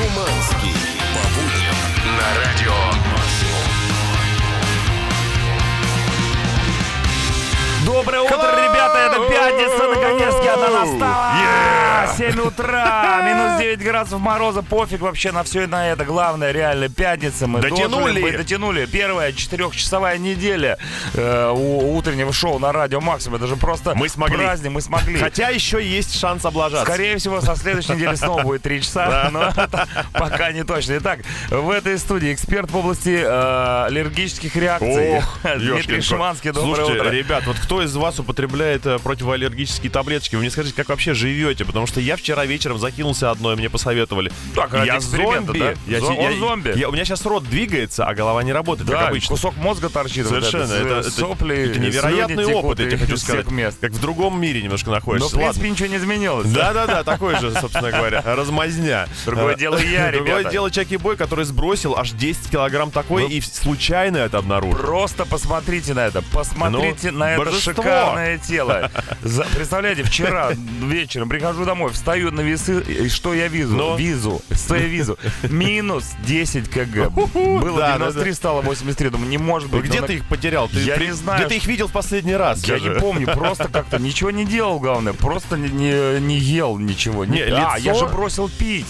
Шуманский. По будням на радио Доброе утро, ребята! Это пятница, наконец-таки она настала! 7 утра, минус 9 градусов мороза, пофиг вообще на все и на это. Главное, реально, пятница. Мы Дотянули. мы дотянули. Первая четырехчасовая неделя э, у утреннего шоу на радио Максим. Это же просто Мы смогли. праздник, мы смогли. Хотя еще есть шанс облажаться. Скорее всего, со следующей недели снова будет 3 часа, но это пока не точно. Итак, в этой студии эксперт в области э, аллергических реакций. Ох, Дмитрий Шиманский, доброе Слушайте, утро. ребят, вот кто из вас употребляет э, противоаллергические таблеточки? Вы мне скажите, как вообще живете? Потому что я вчера вечером закинулся одной, мне посоветовали. Так, ради я зомби. да? Я, Зо- я- зомби. я- у меня сейчас рот двигается, а голова не работает, Да, как обычно. кусок мозга торчит. вот Совершенно. это, Это, с- это- сопли, это невероятный слюни опыт, я тебе хочу сказать. мест. Как в другом мире немножко Но, находишься. в принципе, Ладно. ничего не изменилось. Да-да-да, такой же, собственно говоря, размазня. Другое Э, дело я, Другое ребята. дело Чаки Бой, который сбросил аж 10 килограмм такой Ну, и случайно это обнаружил. Просто посмотрите на это. Посмотрите Ну, на это шикарное тело. За- представляете, вчера вечером прихожу домой, встаю на весы, и что я вижу? Ну? Визу. Что я вижу? Минус 10 кг. Было Да, да, 93, стало 83. Думаю, не может быть. Где Ну, ты их потерял? Ты Я при- не знаю, Где ты их видел в последний раз? Я скажи? не помню, просто как-то ничего не делал, главное. Просто не, не, не ел ничего. Не, а, я лицо- же бросил пить.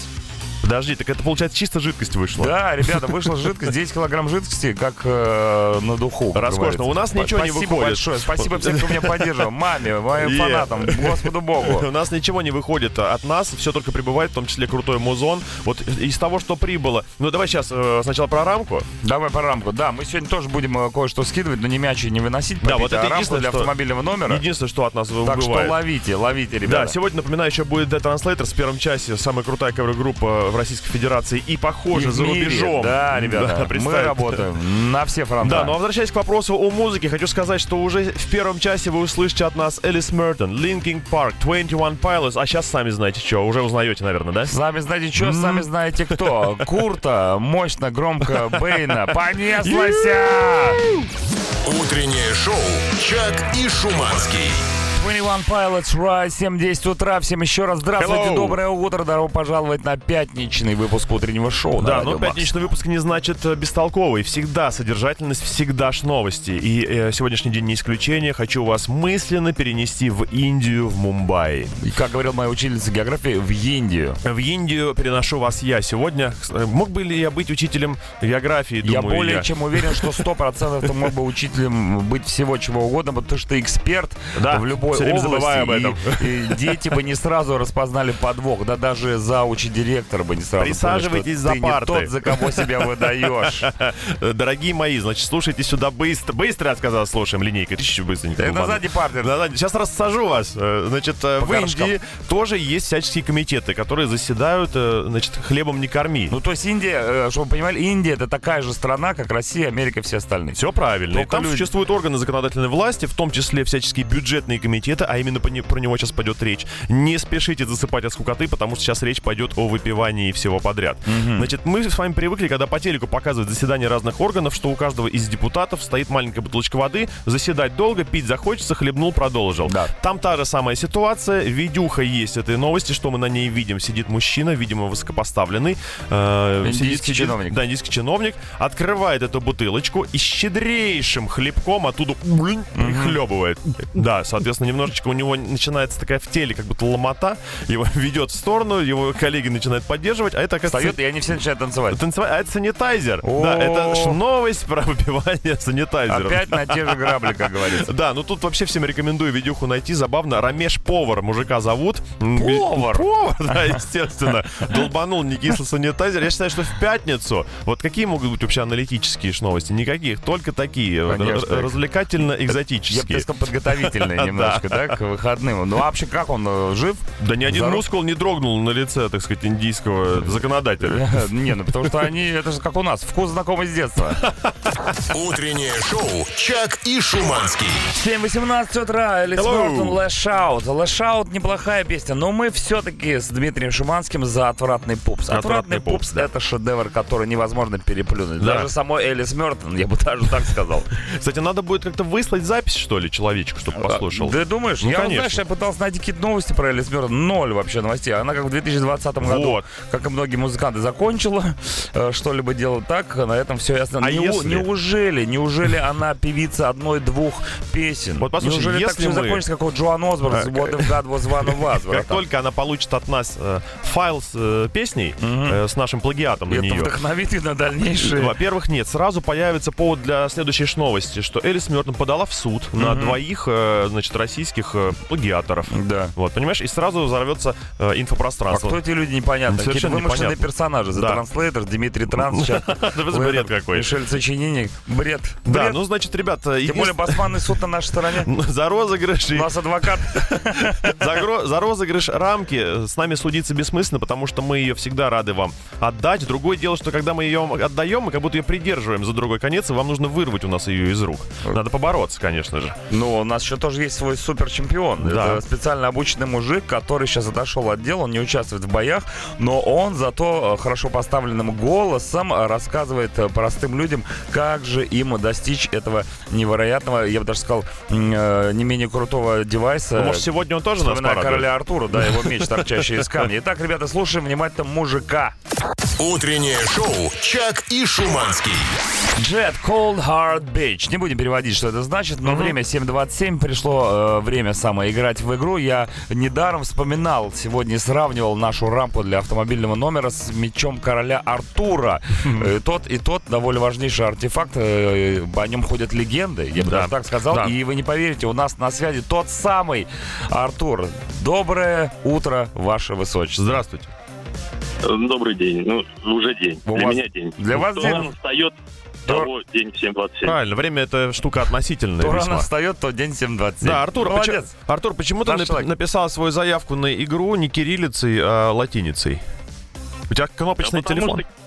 Подожди, так это получается чисто жидкость вышла. Да, ребята, вышла жидкость, 10 килограмм жидкости, как э, на духу. как Роскошно. говорится. У нас ничего не Спасибо выходит. большое. Спасибо всем, кто меня поддерживал. Маме, моим Е. фанатам, Господу Богу. У нас ничего не выходит от нас, все только прибывает, в том числе крутой музон. Вот из того, что прибыло. Ну давай сейчас э, сначала про рамку. Давай по рамку. Да, мы сегодня тоже будем э, кое-что скидывать, но не мячи не выносить, Да, побить, вот а это рамку единственное, для что- автомобильного номера. Единственное, что от нас Так что убывает. ловите, ловите, Да, ребята. сегодня, напоминаю, еще будет The Translator в первом часе. Самая крутая кавер-группа в Российской Федерации. И, похоже, И за мире. рубежом. Да, ребята, мы представь. работаем на все фронты. Да, ну а возвращаясь к вопросу о музыке, хочу сказать, что уже в первом часе вы услышите от нас Элис Мертон, Linkin Park, 21 Pilots, а сейчас сами знаете что, уже узнаете, наверное, да? Сами знаете что, сами знаете кто. Курта, мощно, громко, Бейна. Понеслась! Утреннее шоу «Чак и Шуманский». 21 Pilots Rise, 7.10 утра. Всем еще раз здравствуйте, Hello. доброе утро. Добро пожаловать на пятничный выпуск утреннего шоу. Да, но Макс. пятничный выпуск не значит э, бестолковый. Всегда содержательность, всегда ж новости. И э, сегодняшний день не исключение. Хочу вас мысленно перенести в Индию, в Мумбаи. И как говорил моя учительница географии, в Индию. В Индию переношу вас я сегодня. Э, Мог бы ли я быть учителем географии, я думаю более я. чем уверен, что 100% ты мог бы учителем быть всего чего угодно, потому что ты эксперт Да, в любой всё время области. забываю об этом. И, и дети бы не сразу распознали подвох, да даже зауч и директор бы не сразу Присаживайтесь за ты парты. не тот, за кого себя выдаешь. Дорогие мои, значит, слушайте сюда быстро. Быстро, я сказал, слушаем, линейкой. Тысячу быстренько. Это. Да, да, сейчас рассажу вас. Э, Значит, э, в. Индии тоже есть всяческие комитеты, которые заседают, э, значит, хлебом не корми. Ну, то есть Индия, чтобы вы понимали, Индия это такая же страна, как Россия, Америка, все остальные. Все правильно. И там существуют органы законодательной власти, в том числе всяческие бюджетные комитеты, а именно про него сейчас пойдет речь. Не спешите засыпать от скукоты, потому что сейчас речь пойдет о выпивании всего подряд. Значит, мы с вами привыкли, когда по телеку показывают заседание разных органов, что у каждого из депутатов стоит маленькая бутылочка воды, заседать долго, пить захочется, хлебнул, продолжил. Да. Там та же самая ситуация, видюха есть этой новости, что мы на ней видим. Сидит мужчина, видимо, высокопоставленный. э, Индийский чиновник. Да, индийский чиновник. Открывает эту бутылочку и щедрейшим хлебком оттуда блин, прихлебывает. Да, соответственно, немножечко у него начинается такая в теле, как будто ломота. Его ведет в сторону, его коллеги начинают поддерживать, а это, Встает, оказывается... и они все начинают танцевать. Танцевать, а это санитайзер. О. Да, это новость про выпивание санитайзером. Опять на те же грабли, как говорится. Да, ну тут вообще всем рекомендую видюху найти. Забавно. Рамеш Повар мужика зовут. Повар? Повар, да, естественно. Долбанул некислый санитайзер. Я считаю, что в пятницу. Вот какие могут быть вообще аналитические новости? Никаких, только такие. вот, Конечно. р- Я бы Развлекательно-экзотические. сказал, подготовительные немножко, да, к выходным. Ну, а вообще, как он, э, жив? Да ни один Здоров. мускул не дрогнул на лице, так сказать, индийского законодателя. Не, ну потому что они, это же как у нас, вкус знакомый с детства. Утреннее шоу «Чак и Шуманский». 7.18 утра, Элис. Мортон, Lash Out. Lash Out неплохая песня, но мы все-таки с Дмитрием Шиманским за «Отвратный пупс». «Отвратный «Отвратный пупс» пупс», да. это шедевр, который невозможно переплюнуть. Да. Даже самой Элис Мертон, я бы даже так сказал. Кстати, надо будет как-то выслать запись, что ли, человечку, чтобы послушал. Да, думаешь? Ну, я, конечно. знаешь, я пытался найти какие-то новости про Элис Мёрден. Ноль вообще новостей. Она как в 2020 году, Вот. как и многие музыканты, закончила э, что-либо делать так. На этом все ясно. А Неу- если- Неужели, неужели она певица одной-двух песен? Вот послушай, неужели так если все мы- закончится, как у Джоан Осборн с What if God was one of us, Как только она получит от нас э, файл с э, песней, э, с нашим плагиатом на Это нее, вдохновит их на дальнейшие... Во-первых, нет. Сразу появится повод для следующей новости, что Элис Мёртон подала в суд на двоих, э, значит, российских э, плагиаторов. Да. Вот, понимаешь? И сразу взорвется э, А инфопространство. кто эти люди, непонятно. Какие-то Совершенно вымышленные непонятно. персонажи. The Да. Translator, Дмитрий Транс. Да бред какой. Мишель Сочинение. Бред. Да, ну, значит, ребята, Тем более басманный суд на нашей стороне. за розыгрыш У нас адвокат. за, розыгрыш рамки э, с нами судиться бессмысленно, потому что мы ее всегда рады вам отдать. Другое дело, что когда мы ее отдаем, мы как будто ее придерживаем за другой конец, и вам нужно вырвать у нас ее из рук. Надо побороться, конечно же. Ну, у нас еще тоже есть свой суперчемпион. Да. Это специально обученный мужик, который сейчас отошел от дела, он не участвует в боях, но он зато э, хорошо поставленным голосом рассказывает э, простым людям, как же им достичь этого невероятного, я бы даже сказал, э, не менее крутого девайса. Ну, может, сегодня он тоже нас порадует? короля Артура, да, его меч, торчащий из камня. Итак, ребята, слушаем внимательно мужика. Утреннее шоу «Чак и Шуманский». Jet Cold Hard Beach. Не будем переводить, что это значит, но время 7.27. Пришло э, время самое играть в игру. Я недаром вспоминал сегодня и сравнивал нашу рампу для автомобильного номера с мечом короля Артура. Э, Тот и тот довольно важнейший артефакт. э, О нем ходят легенды, я бы Да. даже так сказал. Да. И вы не поверите, у нас на связи тот самый Артур. Доброе утро, ваше высочество. Здравствуйте. Добрый день. Ну, уже день. У Для вас- меня день. для вас То день? Он встает, того день в 7.27. Правильно, время это штука относительная Кто рано встает, то день 7.27. Да, Артур, почему, Молодец. Артур, почему ты Наш нап- человек. написал свою заявку на игру не кириллицей, а латиницей? У тебя кнопочный Да потому телефон? что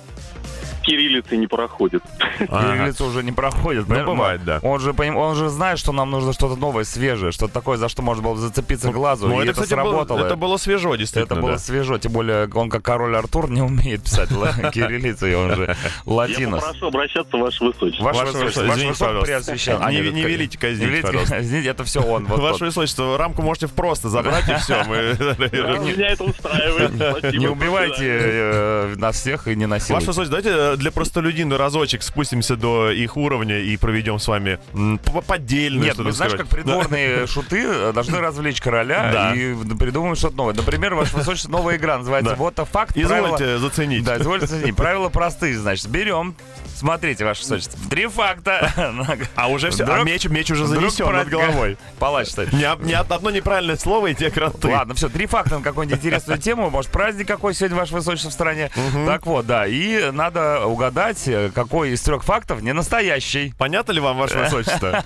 Кириллицы не проходит. Ага. Кириллица уже не проходит. Ну, бывает, да. Он же, поним- он же знает, что нам нужно что-то новое, свежее, что-то такое, за что можно было зацепиться глазу. Ну, и это, это, кстати, было, сработало. это было свежо, Это действительно. было да. свежо, тем более он как король Артур не умеет писать ла- кириллицей, он же Я латинос. попрошу обращаться, Ваше Высочество. Ваше Ваше высочество, ваше высочество пожалуйста. преосвящен. А, Не- не это- велите казнить, не велите пожалуйста. казнить, это все он. Вот Ваше высочество, рамку можете просто забрать, и все. Меня это устраивает. Не убивайте э, нас всех и не Ваше насилуйте. высочество, давайте э, для простолюдина разочек спустимся до их уровня и проведем с вами м, п- поддельное, Нет, мы знаешь, как придворные шуты э, должны развлечь короля Да. и придумаем что-то новое. Например, ваше высочество, новая игра называется Да. Вот a факт. Извольте заценить. Да, извольте заценить. Правила простые, значит. Берем, смотрите, ваше высочество, три факта. А уже все, а Вдруг- меч, меч уже занесен над головой. Палач стоит. Не, не одно неправильное слово, и те кранты. Ладно, все, три факта на какую-нибудь интересную тему. Может, праздник какой сегодня, ваше высочество, в стране. Так вот, да. И надо угадать, э, какой из трех фактов не настоящий. Понятно ли вам, ваше высочество?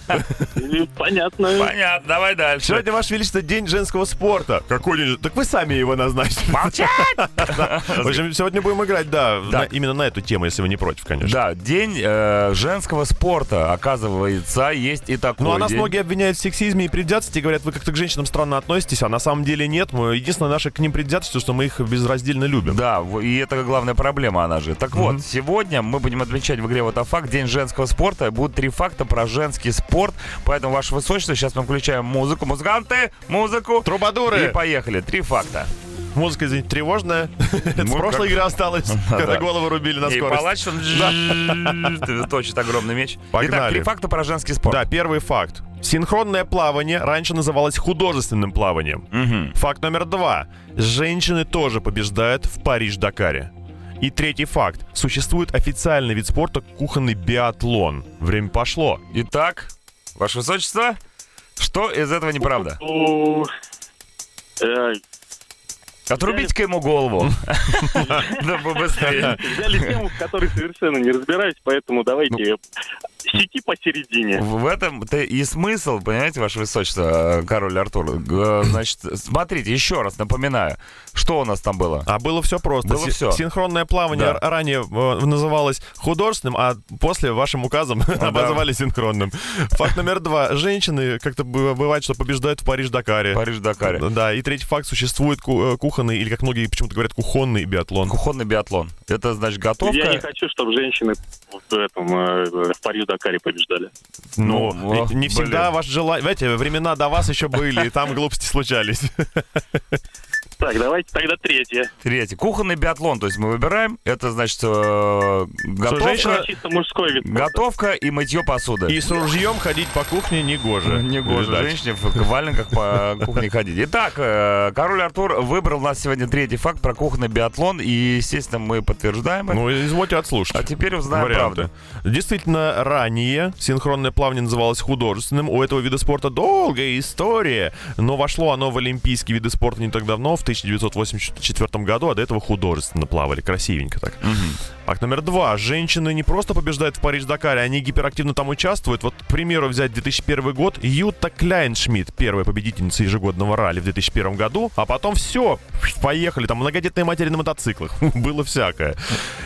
Ну, Понятно. Понятно, давай дальше. Сегодня, ваше величество, день женского спорта. Какой день? Так вы сами его назначили. Молчать! В общем, сегодня будем играть, да, именно на эту тему, если вы не против, конечно. Да, день э, женского спорта, оказывается, есть и такой Ну, а нас многие обвиняют в сексизме и предвзятости, говорят, вы как-то к женщинам странно относитесь, а на самом деле нет. Мы, единственное наше к ним предвзятость, что мы их безраздельно любим. Да, и это главная проблема, она же. Так вот, сегодня мы будем отмечать в игре вот факт День женского спорта. Будут три факта про женский спорт. Поэтому, ваше высочество, сейчас мы включаем музыку. Музыканты, музыку. Трубадуры! И поехали. Три факта. Музыка, извините, тревожная. Это с Ну, прошлой игры осталось, когда да. голову рубили на И скорость. палач, он точит огромный меч. Итак, три факта про женский спорт. Да, первый факт. Синхронное плавание раньше называлось художественным плаванием. Факт номер два. Женщины тоже побеждают в Париж-Дакаре. И третий факт. Существует официальный вид спорта кухонный биатлон. Время пошло. Итак, ваше высочество, что из этого неправда? Ну, Отрубите-ка ему голову. Да побыстрее. Взяли тему, в которой совершенно не разбираюсь, поэтому давайте сети посередине. В этом-то и смысл, понимаете, ваше высочество, э, король Артур. Г- Значит, смотрите, еще раз напоминаю, что у нас там было. А было все просто. Было всё. Синхронное плавание Да. ранее э, называлось художественным, а после вашим указом обозвали синхронным. Факт номер два. Женщины как-то бывает, что побеждают в Париж-Дакаре. Париж-Дакаре. Да, и третий факт. Существует ку- э, кухонный, или как многие почему-то говорят, кухонный биатлон. Кухонный биатлон. Это, значит, Я не готовка. хочу, чтобы женщины в этом э, в Париж Дакаре побеждали. Ну, Ну, и- не блин. всегда ваше желание... Знаете, времена до вас еще были, и там глупости случались. Так, давайте тогда третье. Третий. Кухонный биатлон. То есть мы выбираем. Это, значит, э, готовка, женщина- Чисто мужской вид. готовка и мытье посуды. И с ружьем ходить по кухне не гоже. Не гоже женщине в валенках по кухне ходить. Итак, э, король Артур выбрал у нас сегодня третий факт про кухонный биатлон. И, естественно, мы подтверждаем это. Ну, извольте отслушать. А теперь узнаем Варианты. правду. Действительно, ранее синхронное плавание называлось художественным. У этого вида спорта долгая история. Но вошло оно в олимпийские виды спорта не так давно, в 1984 году, а до этого художественно плавали. Красивенько так. Факт номер два. Женщины не просто побеждают в Париж-Дакаре, они гиперактивно там участвуют. Вот, к примеру, взять 2001 год. Юта Кляйншмидт, первая победительница ежегодного ралли в 2001 году. А потом все, поехали. Там многодетные матери на мотоциклах. Было всякое.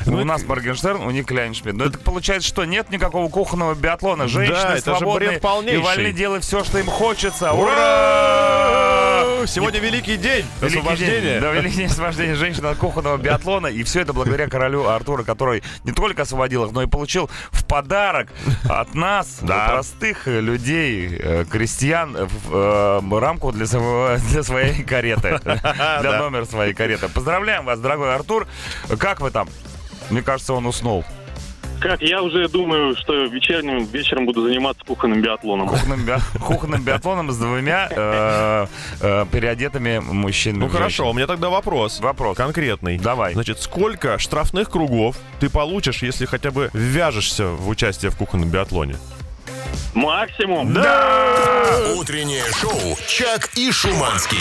Ну, Ну, у нас Моргенштерн, у них Кляйншмидт. Но это получается, что нет никакого кухонного биатлона. Женщины это же бред и полнейший. вольны делать все, что им хочется. Ура! Сегодня великий день Великий освобождения. день, да, великий день освобождения женщин от кухонного биатлона. И все это благодаря королю Артуру, который не только освободил их, но и получил в подарок от нас, простых людей, крестьян, рамку для, своей кареты. Для номера своей кареты. Поздравляем вас, дорогой Артур. Как вы там? Мне кажется, он уснул. Как, я уже думаю, что вечерним вечером буду заниматься кухонным биатлоном. Кухонным, би- кухонным биатлоном с двумя э, э, переодетыми мужчинами. Ну хорошо, у меня тогда вопрос. Вопрос. Конкретный. Давай. Значит, сколько штрафных кругов ты получишь, если хотя бы вяжешься в участие в кухонном биатлоне? Максимум. Утреннее шоу «Чак и Шуманский».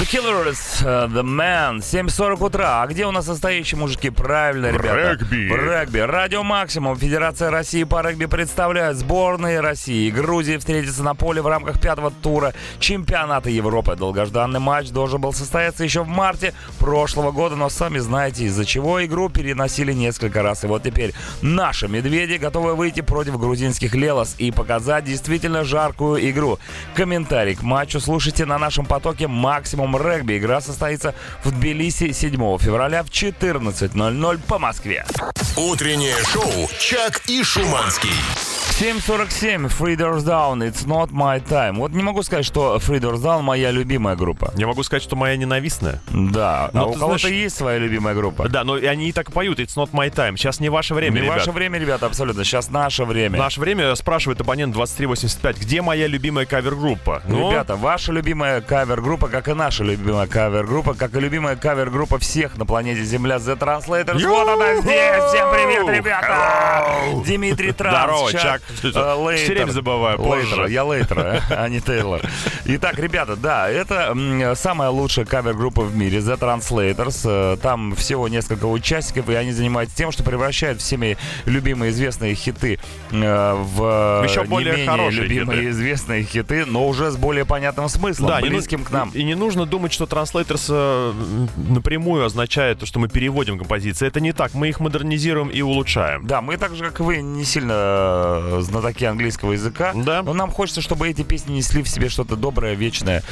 The Killers, uh, The Man, 7.40 утра. А где у нас настоящие мужики? Правильно, ребята. регби. Регби. Радио Максимум, Федерация России по регби представляет сборные России и Грузии встретятся на поле в рамках пятого тура чемпионата Европы. Долгожданный матч должен был состояться еще в марте прошлого года, но сами знаете, из-за чего игру переносили несколько раз. И вот теперь наши медведи готовы выйти против грузинских Лелос и показать действительно жаркую игру. Комментарий к матчу слушайте на нашем потоке Максимум Регби. Игра состоится в Тбилиси 7 февраля в 14.00 по Москве. Утреннее шоу «Чак и Шуманский». 7.47, Three Doors Down, It's Not My Time. Вот не могу сказать, что Three Doors Down моя любимая группа. Я могу сказать, что моя ненавистная. Да, Ну, а у кого-то знаешь- есть своя любимая группа? Да, но они и так поют. It's not my time. Сейчас не ваше время, Не ребят. ваше время, ребята, абсолютно. Сейчас наше время. Наше время спрашивает абонент 2385, где моя любимая кавер-группа? Ну, Ребята, ваша любимая кавер-группа, как и наша любимая кавер-группа, как и любимая кавер-группа всех на планете Земля, The Translators. Вот она здесь! Всем привет, ребята! Дмитрий Транс, Здорово, Чак. э, Все Лейтер. время забываю, позже. Я Лейтер, а не Тейлор. Итак, ребята, да, это самая лучшая кавер-группа в мире, The Translators. Э, Там всего несколько участников, и они занимаются тем, что превращают всеми любимые известные хиты э, в Еще не более менее хорошие любимые хиты. известные хиты, но уже с более понятным смыслом, Да, не ну- близким к нам. И не нужно думать, что Translators э, напрямую означает то, что мы переводим композиции. Это не так. Мы их модернизируем и улучшаем. Да, мы так же, как и вы, не сильно э, знатоки английского языка, Да. но нам хочется, чтобы эти песни несли в себе что-то доброе, вечное.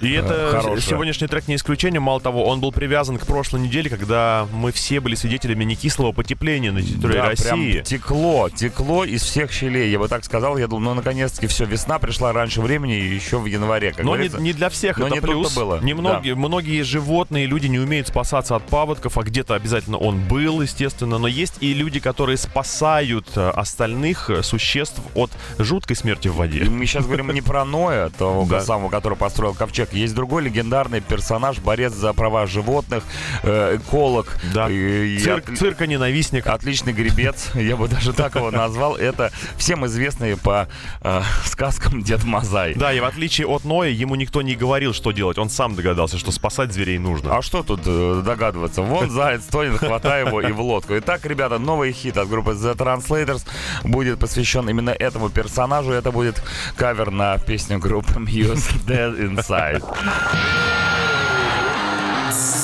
И это Э, хорошее. сегодняшний трек не исключение. Мало того, он был привязан к прошлой неделе, когда мы все были свидетелями некислого потепления на территории Да, России. прям текло, текло из всех щелей. Я бы так сказал, я думал, ну, наконец-таки все, весна пришла раньше времени, еще в январе, как Но не, не для всех Но это не плюс. было. Немногие, Многие животные, люди не умеют спасаться от паводков, а где-то обязательно он был, естественно. Но есть и люди, которые спасают э, остальных э, существ от жуткой смерти в И воде. мы сейчас говорим не про Ноя, того Да. самого, который построил ковчег. Есть другой легендарный персонаж, борец за права животных, э, эколог. Да. И- и Цирк, отли- цирка-ненавистник. Отличный гребец, я бы даже так его назвал. Это всем известный по э, сказкам Дед Мазай. Да, и в отличие от Ноя, ему никто не говорил, что делать. Он сам догадался, что спасать зверей нужно. А что тут э, догадываться? Вон заяц тонет, хватай его и в лодку. Итак, ребята, новый хит от группы The Translators будет посвящен именно этому персонажу. Это будет кавер на песню группы Muse Dead Inside.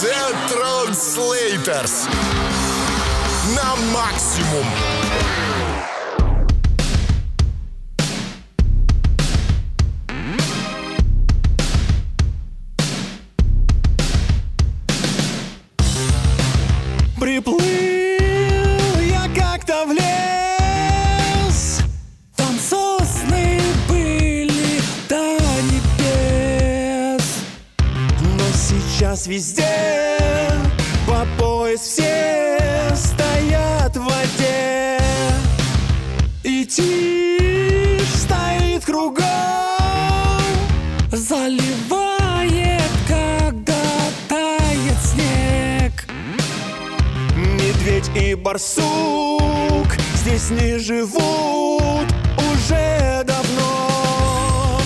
The Translators. На максимум. Не живут уже давно.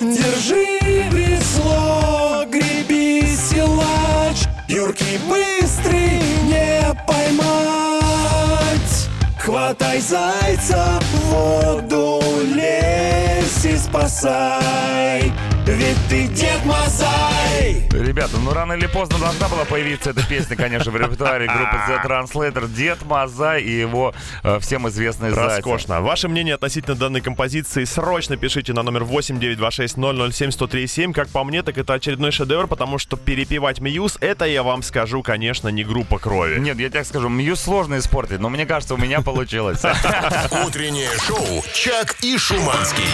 Держи весло, греби силач Юркий быстрый не поймать. Хватай зайца, в воду лезь и спасай Ведь ты Дед Мазай Ребята, ну рано или поздно должна была появиться эта песня, конечно, в репертуаре группы The Translator. Дед Мазай и его э, всем известный Зайцев. Роскошно. Ваше мнение относительно данной композиции срочно пишите на номер 8926-007-1037. Как по мне, так это очередной шедевр, потому что перепевать Мьюз, это я вам скажу, конечно, не группа крови. Нет, я тебе скажу, Мью сложно испортить, но мне кажется, у меня получилось. Утреннее шоу «Чак и Шуманский».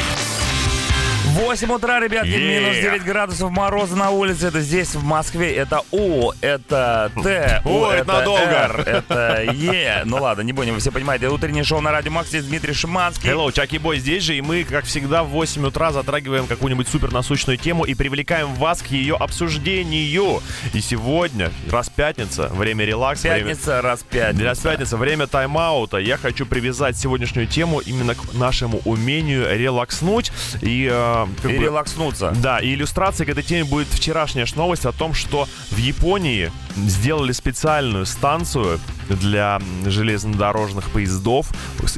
8 утра, ребятки, Yeah. минус 9 градусов мороза на улице. Это здесь, в Москве. Это У, это Т, У, это надолго. Р, это Е. Ну ладно, не будем, вы все понимаете. Утреннее шоу на Радио Макс. Здесь Дмитрий Шиманский. Hello, Чаки Бой здесь же, и мы, как всегда, в 8 утра затрагиваем какую-нибудь супер насущную тему и привлекаем вас к ее обсуждению. И сегодня, раз пятница, время релакса, время- Пятница, раз пятница. Для пятницы время тайм-аута. Я хочу привязать сегодняшнюю тему именно к нашему умению релакснуть и, э, как И бы- релакснуться. Да, и иллюстрацией к этой теме будет вчерашняя новость о том, что в Японии сделали специальную станцию для железнодорожных поездов,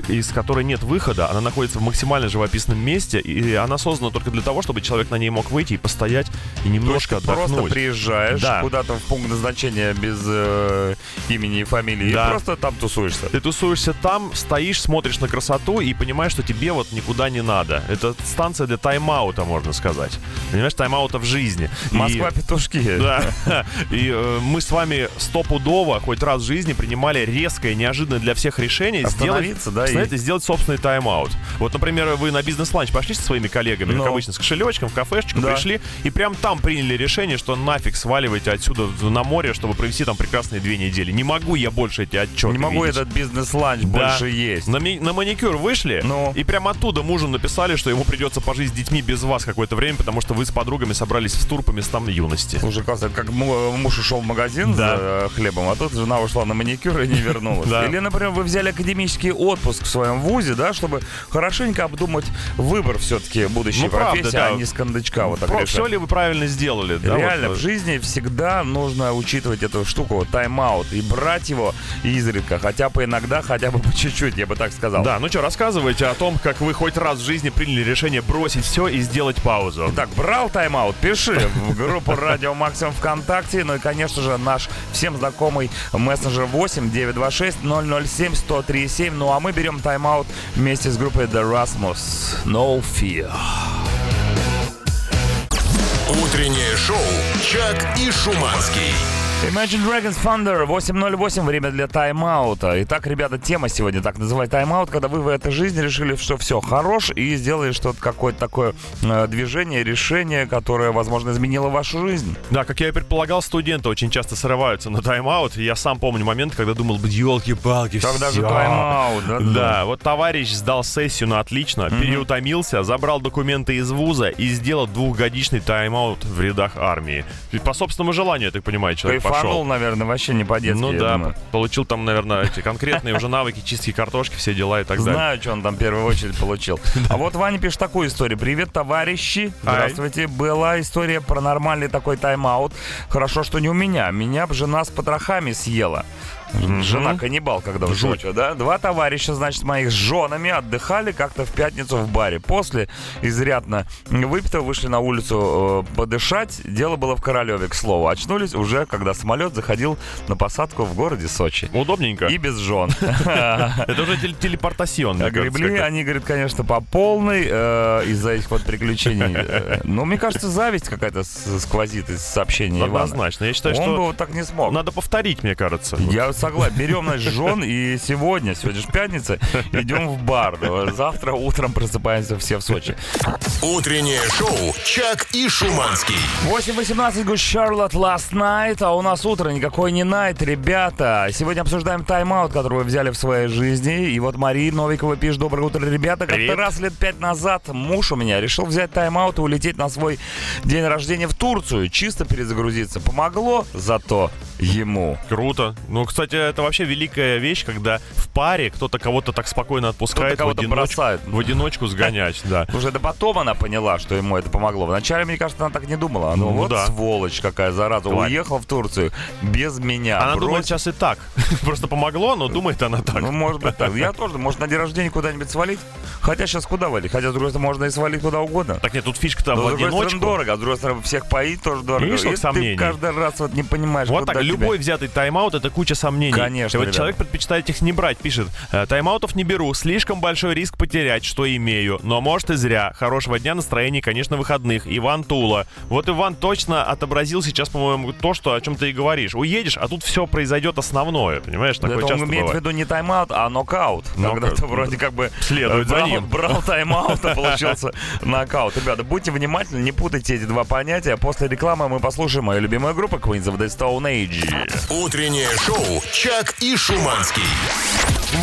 из которой нет выхода. Она находится в максимально живописном месте, и она создана только для того, чтобы человек на ней мог выйти и постоять и немножко просто отдохнуть. приезжаешь Да. куда-то в пункт назначения без э, имени и фамилии Да. и просто там тусуешься. Ты тусуешься там, стоишь, смотришь на красоту и понимаешь, что тебе вот никуда не надо. Это станция для тайм-аута, можно сказать. Понимаешь, тайм-аута в жизни. И- Москва петушки. Да. И э, мы с вами стопудово хоть раз в жизни принимали резкое, неожиданное для всех решение сделать, да, и- сделать собственный тайм-аут. Вот, например, вы на бизнес-ланч пошли со своими коллегами, Ну. как обычно, с кошелечком, в кафешечку Да. пришли, и прям там приняли решение, что нафиг сваливаете отсюда на море, чтобы провести там прекрасные две недели. Не могу я больше эти отчеты Не могу видеть. этот бизнес-ланч Да. больше есть. На, ми- на маникюр вышли, Ну. и прямо оттуда мужу написали, что ему придется пожить с детьми без вас какое-то время, потому что вы с подругами собрались в тур по местам юности. Слушай, классно, это как му- муж ушел в магазин Да. за э, хлебом, а тут жена ушла на маникюр и не вернулась. Да. Или, например, вы взяли академический отпуск в своем вузе, да, чтобы хорошенько обдумать выбор все-таки будущей Ну, правда, профессии, да. а не с кондачка вот так Про- все ли вы правильно сделали? да, Реально, вот, в жизни всегда нужно учитывать эту штуку, вот, тайм-аут, и брать его изредка, хотя бы иногда, хотя бы по чуть-чуть, я бы так сказал. Да, ну что, рассказывайте о том, как вы хоть раз в жизни приняли решение бросить все и сделать паузу. Итак, брал тайм-аут, пиши в группу Радио Максимум ВКонтакте. Ну и, конечно же, наш всем знакомый мессенджер 8 926 007 1037. Ну а мы берем тайм-аут вместе с группой The Rasmus. No Fear. Утреннее шоу «Чак и Шуманский». Imagine Dragons Thunder 8.08, время для тайм-аута. Итак, ребята, тема сегодня так называет тайм-аут, когда вы в этой жизни решили, что все, хорош, и сделали что-то, какое-то такое э, движение, решение, которое, возможно, изменило вашу жизнь. Да, как я и предполагал, студенты очень часто срываются на тайм-аут. Я сам помню момент, когда думал, елки-палки, Когда же всё». тайм-аут, да? Да, вот товарищ сдал сессию на отлично, переутомился, забрал документы из вуза и сделал двухгодичный тайм-аут в рядах армии. По собственному желанию, я так понимаю, человек пошел. наверное, вообще не по-детски. Ну да, думаю. получил там, наверное, эти конкретные уже навыки чистки картошки, все дела и так далее. Знаю, что он там в первую очередь получил. А вот Ваня пишет такую историю. Привет, товарищи. Здравствуйте. Была история про нормальный такой тайм-аут. Хорошо, что не у меня. Меня б жена с потрохами съела. Жена каннибал, когда в. Сочи, да? Два товарища, значит, моих с женами отдыхали как-то в пятницу в баре. После изрядно выпитого вышли на улицу э, подышать. Дело было в Королеве, к слову. Очнулись уже, когда самолет заходил на посадку в городе Сочи. Удобненько. И без жен. Это уже теле- телепортацион, мне кажется, Гребли, они, говорят, конечно, по полной э, из-за этих вот приключений. Э, Но мне кажется, зависть какая-то сквозит из сообщения Ивана. Однозначно. Я считаю, Он бы что вот так не смог. надо повторить, мне кажется. Я согласен. Берем, значит, жен и сегодня, сегодня же пятница, идем в бар. Завтра утром просыпаемся все в Сочи. Утреннее шоу «Чак и Шуманский». 8.18 говорит Charlotte Last Night, а у нас утро, никакой не найт, ребята. Сегодня обсуждаем тайм-аут, который вы взяли в своей жизни. И вот Мария Новикова пишет, доброе утро, ребята. Как-то раз лет пять назад муж у меня решил взять тайм-аут и улететь на свой день рождения в Турцию, чисто перезагрузиться. Помогло зато ему. Круто. Ну, кстати, это вообще великая вещь, когда в паре кто-то кого-то так спокойно отпускает Кто-то в, кого-то одиночку, бросает. в одиночку сгонять, да. Уже да потом она поняла, что ему это помогло. Вначале, мне кажется, она так не думала. Ну, Ну вот да. сволочь какая, зараза. Тварь. Уехал в Турцию без меня. Она думает бросил. сейчас и так. Просто помогло, но думает она так. Ну, может быть так. Я тоже, может, на день рождения куда-нибудь свалить? Хотя сейчас куда валить? Хотя, с другой стороны, можно и свалить куда угодно. Так нет, тут фишка-то в одиночку. дорого, а с другой стороны, всех поить тоже дорого. Видишь, ты каждый раз вот не понимаешь, Вот так, любой взятый тайм-аут это куча сомнений. Конечно, И вот человек предпочитает их не брать, пишет. «Э, Тайм-аутов не беру, слишком большой риск потерять, что имею. Но может и зря. Хорошего дня, настроения, конечно, выходных. Иван Тула. Вот Иван точно отобразил сейчас, по-моему, то, что, о чем ты и говоришь. Уедешь, а тут все произойдет основное, понимаешь? Такое Это часто он имеет в бывает. виду не тайм-аут, а нокаут. Нокаут. Когда ты вроде как бы Следует э, за брал, ним. брал тайм-аут, а получился нокаут. Ребята, будьте внимательны, не путайте эти два понятия. После рекламы мы послушаем мою любимую группу Queens of the Stone Age. Утреннее шоу «Чак и Шуманский».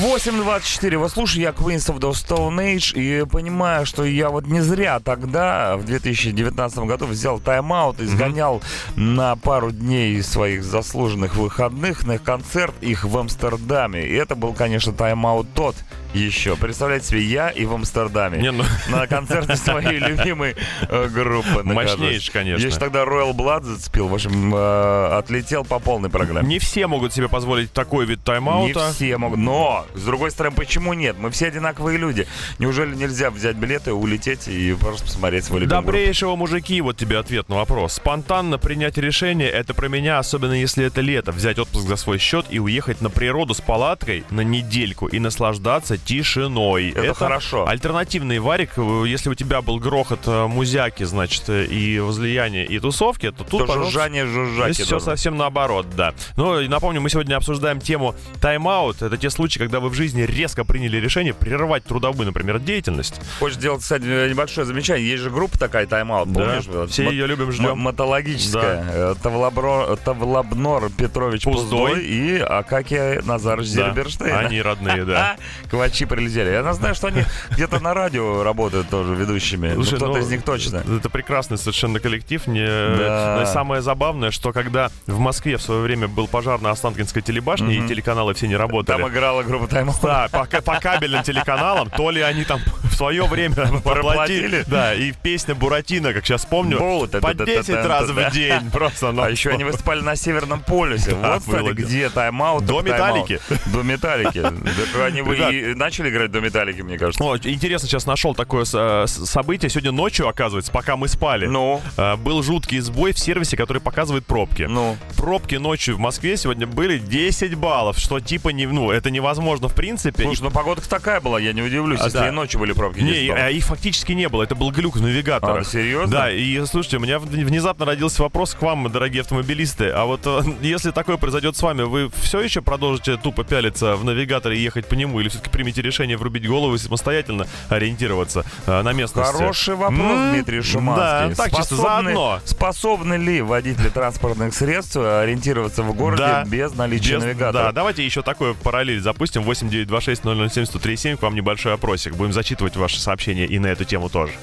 8.24. Вот слушай, я Queens of the Stone Age и понимаю, что я вот не зря тогда, в 2019 году, взял тайм-аут и сгонял на пару дней своих заслуженных выходных на концерт их в Амстердаме. И это был, конечно, тайм-аут тот еще. Представляете себе, я и в Амстердаме. Не, ну, На концерте своей любимой э, группы. Мощнейший, конечно. Я же тогда Royal Blood зацепил. В общем, э, отлетел по полной программе. не все могут себе позволить такой вид Не тайм-аута. все могут. Но, с другой стороны, почему нет? Мы все одинаковые люди. Неужели нельзя взять билеты, улететь и просто посмотреть свой любимый группу? Добрейшего мужики, вот тебе ответ на вопрос. Спонтанно принять решение, это про меня, особенно если это лето. Взять отпуск за свой счет и уехать на природу с палаткой на недельку и наслаждаться тишиной. Это хорошо. Альтернативный варик, э, если у тебя был грохот э, музяки, значит, э, и возлияние, и тусовки, то тут, То жужжание жужжаки. Здесь все совсем наоборот, да. Ну, и напомню, мы сегодня обсуждаем тему тайм-аут. Это те случаи, когда вы в жизни резко приняли решение прерывать трудовую, например, деятельность. Хочешь сделать, кстати, небольшое замечание? Есть же группа такая тайм-аут, помнишь? Да, Вот все ее любим, ждем. Мотологическая. Э, Тавлабро- Тавлабнор Петрович Пуздой. Пуздой и Акакия Назарович Да, Зерберштейн. Они родные, да. Квачи прилетели. Я знаю, что они где-то на радио работают тоже ведущими. Ну, Слушай, кто-то ну, из них точно. Это прекрасный совершенно коллектив. Не... Да. но Самое забавное, что когда в Москве в свое время был пожар на Останкинской телебашне, и телеканалы все не работали. Там играла группа тайм-аут. Да, по, по кабельным телеканалам, то ли они там в свое время Проплатили. Да, и песня Буратино, как сейчас помню, по та-та-та-та-та, 10 раз в день. Просто, ну, А еще они выступали на Северном полюсе. Да, вот, кстати, где тайм-аут. До. Металлики. До металлики. Они вы Ребят. и начали играть до металлики, мне кажется. О, интересно, сейчас нашел такое с- событие. Сегодня ночью, оказывается, пока мы спали, Ну, э, был жуткий сбой в сервисе, который показывает пробки. ну. Пробки ночью в Москве сегодня были 10 баллов, что типа не, ну, это невозможно в принципе. Слушай, ну погода такая была, я не удивлюсь, А, если да. и ночью были пробки. Не, 10 и- баллов. а их фактически не было. Это был глюк навигатора. А, серьезно? Да, и слушайте, у меня в- внезапно родился вопрос к вам, дорогие автомобилисты. А вот э, если такое произойдет с вами, вы все еще продолжите тупо пялиться в навигаторе и ехать по нему, или все-таки примете решение врубить голову и самостоятельно ориентироваться э, на местности? Хороший вопрос, М, Дмитрий Шуманский. да, так чисто Способны- заодно. Способны ли водители транспортных средств ориентироваться в городе Да. без наличия Без- навигатора? Да, давайте еще такое параллель запустим. 8926 007 1037 к вам небольшой опросик. Будем зачитывать ваши сообщения и на эту тему тоже.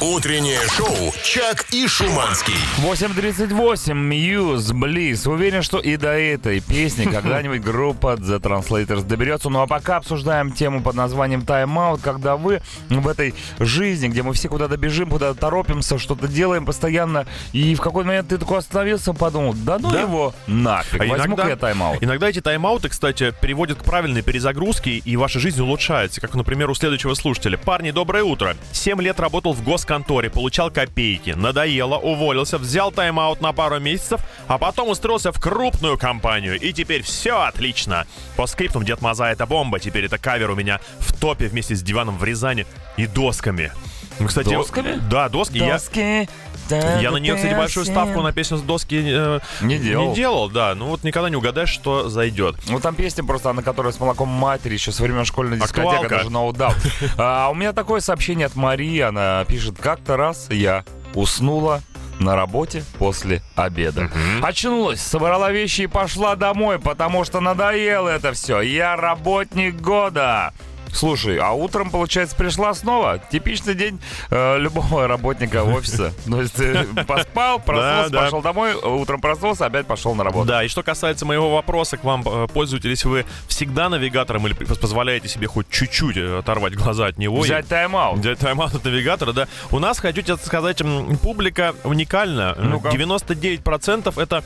Утреннее шоу «Чак и Шуманский». 8.38, Мьюз, Близ. Уверен, что и до этой песни когда-нибудь группа The Translators доберется. Ну а пока обсуждаем тему под названием Out, когда вы в этой жизни, где мы все куда-то бежим, куда-то торопимся, что-то делаем постоянно, и в какой-то момент ты такой остановился, подумал, да ну Да. его нафиг, А возьму-ка я тайм-аут. Иногда эти тайм-ауты, кстати, приводят к правильной перезагрузке, и ваша жизнь улучшается. Как, например, у следующего слушателя. Парни, доброе утро. Семь лет работал в госконторе, получал копейки. Надоело, уволился, взял тайм-аут на пару месяцев, а потом устроился в крупную компанию. И теперь все отлично. По скриптам Дед Маза это бомба. Теперь это кавер у меня в топе вместе с диваном в Рязани и досками. Ну, Кстати, Досками? Да, доски. Я, Доски. я на нее, кстати, большую ставку на песню с доски э, Не делал. не делал, да. Ну вот никогда не угадаешь, что зайдет. Ну, там песня просто, на которой с молоком матери еще со времен школьной дискотеки, Актуалка. даже no doubt. А у меня такое сообщение от Марии, она пишет, как-то раз я уснула на работе после обеда. Очнулась, собрала вещи и пошла домой, потому что надоело это все. Я работник года. Слушай, а утром, получается, пришла снова? Типичный день э, любого работника офиса. То есть э, поспал, проснулся, пошел домой, утром проснулся, опять пошел на работу. Да, и что касается моего вопроса к вам, э, пользуетесь вы всегда навигатором или позволяете себе хоть чуть-чуть э, оторвать глаза от него? Взять тайм-аут. Взять тайм-аут от навигатора, да. У нас, хочу тебе сказать, публика уникальна. Ну-ка. 99% это